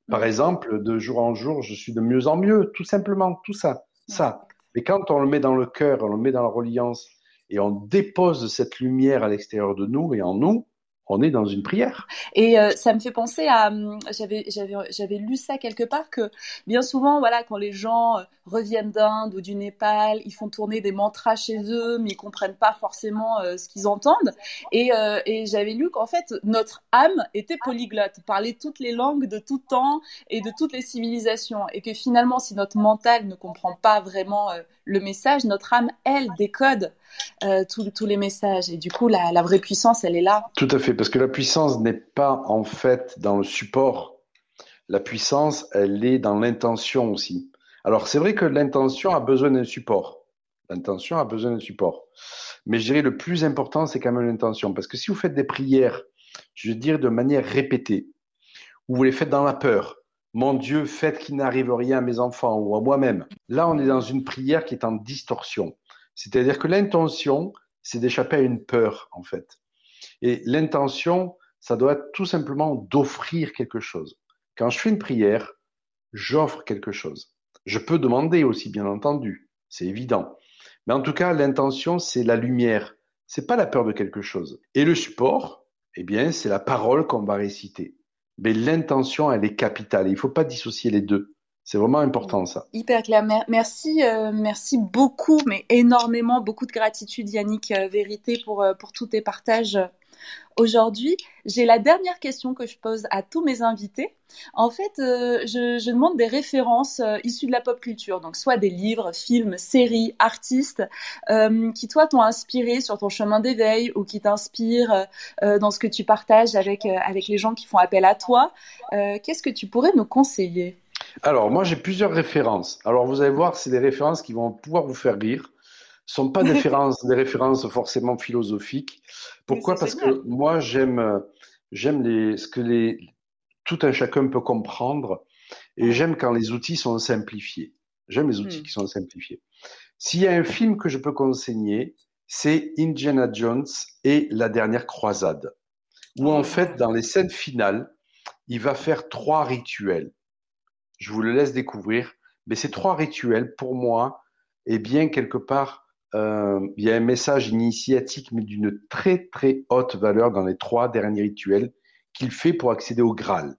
Par exemple, de jour en jour, je suis de mieux en mieux, tout simplement, tout ça, ça. Mais quand on le met dans le cœur, on le met dans la reliance et on dépose cette lumière à l'extérieur de nous et en nous, on est dans une prière. Et euh, ça me fait penser à, hum, j'avais, j'avais, lu ça quelque part que bien souvent, voilà, quand les gens euh, reviennent d'Inde ou du Népal, ils font tourner des mantras chez eux, mais ils comprennent pas forcément euh, ce qu'ils entendent. Et, et j'avais lu qu'en fait, notre âme était polyglotte, parlait toutes les langues de tout temps et de toutes les civilisations, et que finalement, si notre mental ne comprend pas vraiment le message, notre âme, elle, décode euh, tous, les messages. Et du coup, la, la, vraie puissance, elle est là. Tout à fait, parce que la puissance n'est pas en fait dans le support. La puissance, elle est dans l'intention aussi. Alors, c'est vrai que l'intention a besoin d'un support. L'intention a besoin d'un support. Mais je dirais le plus important, c'est quand même l'intention. Parce que si vous faites des prières, je veux dire de manière répétée, ou vous les faites dans la peur, mon Dieu, faites qu'il n'arrive rien à mes enfants ou à moi-même. Là, on est dans une prière qui est en distorsion. C'est-à-dire que l'intention, c'est d'échapper à une peur, en fait. Et l'intention, ça doit être tout simplement d'offrir quelque chose. Quand je fais une prière, j'offre quelque chose. Je peux demander aussi, bien entendu, c'est évident. Mais en tout cas, l'intention, c'est la lumière. C'est pas la peur de quelque chose. Et le support, eh bien, c'est la parole qu'on va réciter. Mais l'intention, elle est capitale. Il ne faut pas dissocier les deux. C'est vraiment important ça. Hyper clair. Merci, euh, merci beaucoup, mais énormément, beaucoup de gratitude Yannick euh, Vérité pour, euh, pour tous tes partages aujourd'hui. J'ai la dernière question que je pose à tous mes invités. En fait, je, je, demande des références issues de la pop culture, donc soit des livres, films, séries, artistes, qui toi t'ont inspiré sur ton chemin d'éveil ou qui t'inspirent dans ce que tu partages avec, avec les gens qui font appel à toi. Qu'est-ce que tu pourrais nous conseiller? Alors, moi, j'ai plusieurs références. Alors, vous allez voir, c'est des références qui vont pouvoir vous faire rire. Ce ne sont pas des *laughs* références, des références forcément philosophiques. Pourquoi? Parce que moi, j'aime, j'aime les, ce que les, tout un chacun peut comprendre et j'aime quand les outils sont simplifiés. J'aime les outils hmm. qui sont simplifiés. S'il y a un film que je peux conseiller, c'est Indiana Jones et la dernière croisade, où en ah. fait, dans les scènes finales, il va faire trois rituels. Je vous le laisse découvrir. Mais ces trois rituels, pour moi, eh bien, quelque part, euh, il y a un message initiatique, mais d'une très, très haute valeur dans les trois derniers rituels qu'il fait pour accéder au Graal.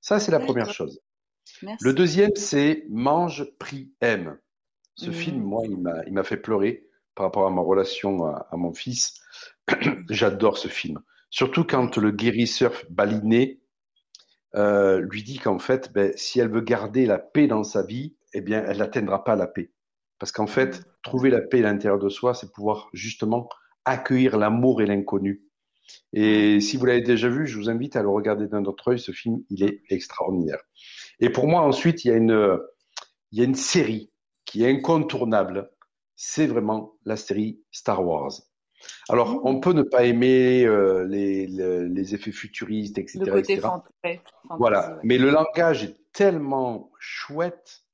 Ça, c'est la première chose. Le deuxième, c'est Mange, prie, aime. Ce mmh. film, moi, il m'a fait pleurer par rapport à ma relation à, à mon fils. *clears throat* J'adore ce film. Surtout quand le guérisseur baliné euh, lui dit qu'en fait, ben, si elle veut garder la paix dans sa vie, eh bien, elle n'atteindra pas la paix. Parce qu'en fait, mm. trouver la paix à l'intérieur de soi, c'est pouvoir justement accueillir l'amour et l'inconnu. Et si vous l'avez déjà vu, je vous invite à le regarder d'un autre œil. Ce film, il est extraordinaire. Et pour moi, ensuite, il y a une, il y a une série qui est incontournable. C'est vraiment la série Star Wars. Alors, mmh. on peut ne pas aimer euh, les, effets futuristes, etc. Le côté voilà, mais le langage est tellement chouette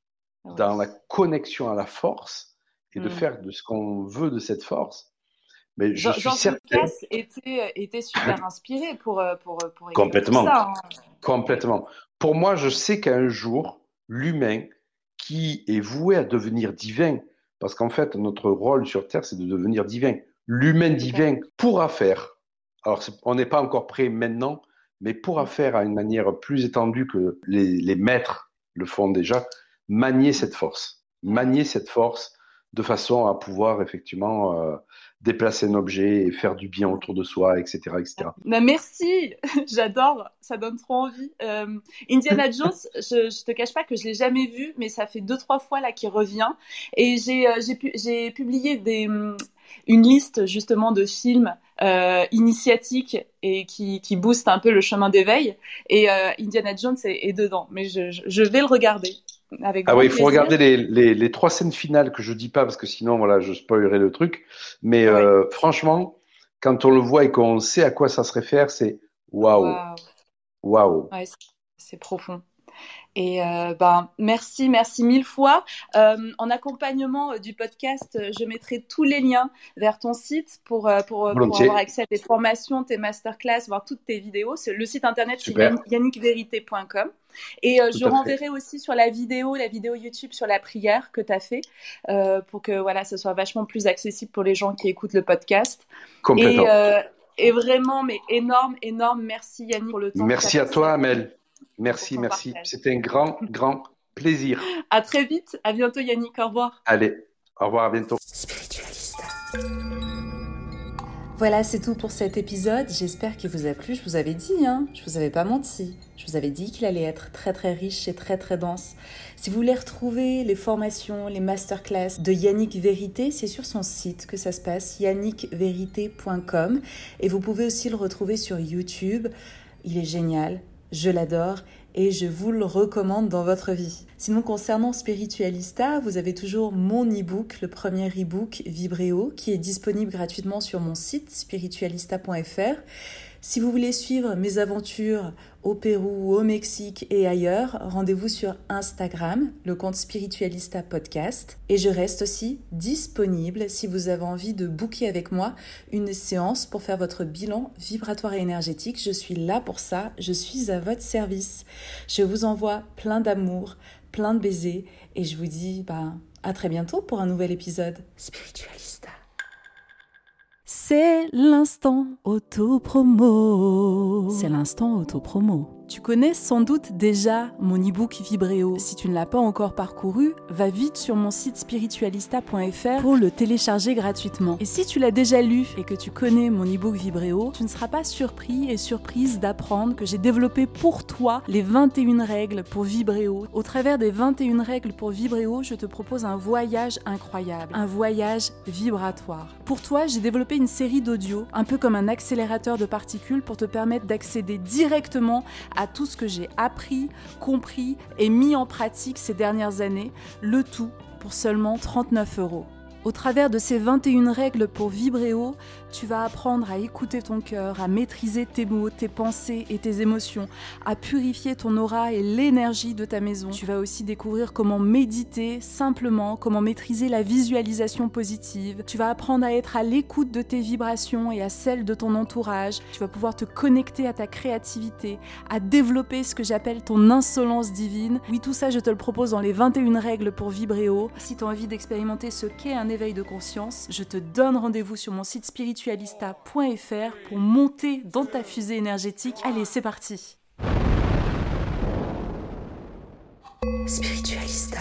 ah dans la connexion à la force et de mmh. faire de ce qu'on veut de cette force. Mais je suis certain. était, était super inspiré pour, euh, pour, pour Complètement. Ça, hein. Complètement. Pour moi, je sais qu'un jour, l'humain qui est voué à devenir divin, parce qu'en fait, notre rôle sur Terre, c'est de devenir divin l'humain divin pourra faire, alors on n'est pas encore prêt maintenant, mais pourra mm. faire à une manière plus étendue que les, maîtres le font déjà, manier cette force, manier cette force de façon à pouvoir effectivement euh, déplacer un objet et faire du bien autour de soi, etc. etc. Bah, merci, *laughs* j'adore, ça donne trop envie. Euh, Indiana *laughs* Jones, je, ne te cache pas que je l'ai jamais vu, mais ça fait deux trois fois là qu'il revient. Et j'ai euh, publié des une liste justement de films euh, initiatiques et qui, qui boostent un peu le chemin d'éveil. Et euh, Indiana Jones est, dedans, mais je, je, vais le regarder. Avec ah oui, il faut regarder les, les, les, trois scènes finales que je dis pas parce que sinon voilà, je spoilerai le truc. Mais euh, franchement, quand on le voit et qu'on sait à quoi ça se réfère, c'est waouh, waouh. Ouais, c'est profond. Et euh, ben, merci, merci mille fois. Euh, en accompagnement euh, du podcast, je mettrai tous les liens vers ton site pour, pour, pour avoir accès à tes formations, tes masterclass, voir toutes tes vidéos. Le site internet, c'est yannickvérité.com. Et je renverrai aussi sur la vidéo, la vidéo YouTube sur la prière que tu as fait, pour que voilà, ce soit vachement plus accessible pour les gens qui écoutent le podcast. Complètement. Et, et vraiment, mais énorme, énorme merci Yannick pour le temps. Merci à toi, Amel. Merci, merci. C'était un grand, grand plaisir. *laughs* À très vite. À bientôt, Yannick. Au revoir. Allez, au revoir, à bientôt. Voilà, c'est tout pour cet épisode. J'espère qu'il vous a plu. Je vous avais dit, hein, je vous avais pas menti. Je vous avais dit qu'il allait être très très riche et très très dense. Si vous voulez retrouver les formations, les masterclass de Yannick Vérité, c'est sur son site que ça se passe, yannickvérité.com. Et vous pouvez aussi le retrouver sur YouTube. Il est génial je l'adore et je vous le recommande dans votre vie. Sinon, concernant Spiritualista, vous avez toujours mon e-book, le premier e-book Vibréo, qui est disponible gratuitement sur mon site spiritualista.fr. Si vous voulez suivre mes aventures au Pérou, au Mexique et ailleurs, rendez-vous sur Instagram, le compte Spiritualista Podcast. Et je reste aussi disponible si vous avez envie de booker avec moi une séance pour faire votre bilan vibratoire et énergétique. Je suis là pour ça, je suis à votre service. Je vous envoie plein d'amour, plein de baisers et je vous dis bah, à très bientôt pour un nouvel épisode. Spiritualista. C'est l'instant auto-promo. C'est l'instant auto-promo. Tu connais sans doute déjà mon e-book Vibréo. Si tu ne l'as pas encore parcouru, va vite sur mon site spiritualista.fr pour le télécharger gratuitement. Et si tu l'as déjà lu et que tu connais mon e-book Vibréo, tu ne seras pas surpris et surprise d'apprendre que j'ai développé pour toi les 21 règles pour Vibréo. Au travers des 21 règles pour Vibréo, je te propose un voyage incroyable, un voyage vibratoire. Pour toi, j'ai développé une série d'audio, un peu comme un accélérateur de particules pour te permettre d'accéder directement tout ce que j'ai appris, compris et mis en pratique ces dernières années, le tout pour seulement 39 euros. Au travers de ces 21 règles pour vibrer haut, tu vas apprendre à écouter ton cœur, à maîtriser tes mots, tes pensées et tes émotions, à purifier ton aura et l'énergie de ta maison. Tu vas aussi découvrir comment méditer simplement, comment maîtriser la visualisation positive. Tu vas apprendre à être à l'écoute de tes vibrations et à celles de ton entourage. Tu vas pouvoir te connecter à ta créativité, à développer ce que j'appelle ton insolence divine. Oui, tout ça, je te le propose dans les 21 règles pour vibrer haut. Si tu as envie d'expérimenter ce qu'est un éveil de conscience, je te donne rendez-vous sur mon site spirituel spiritualista.fr pour monter dans ta fusée énergétique. Allez, c'est parti. Spiritualista.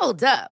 Hold up.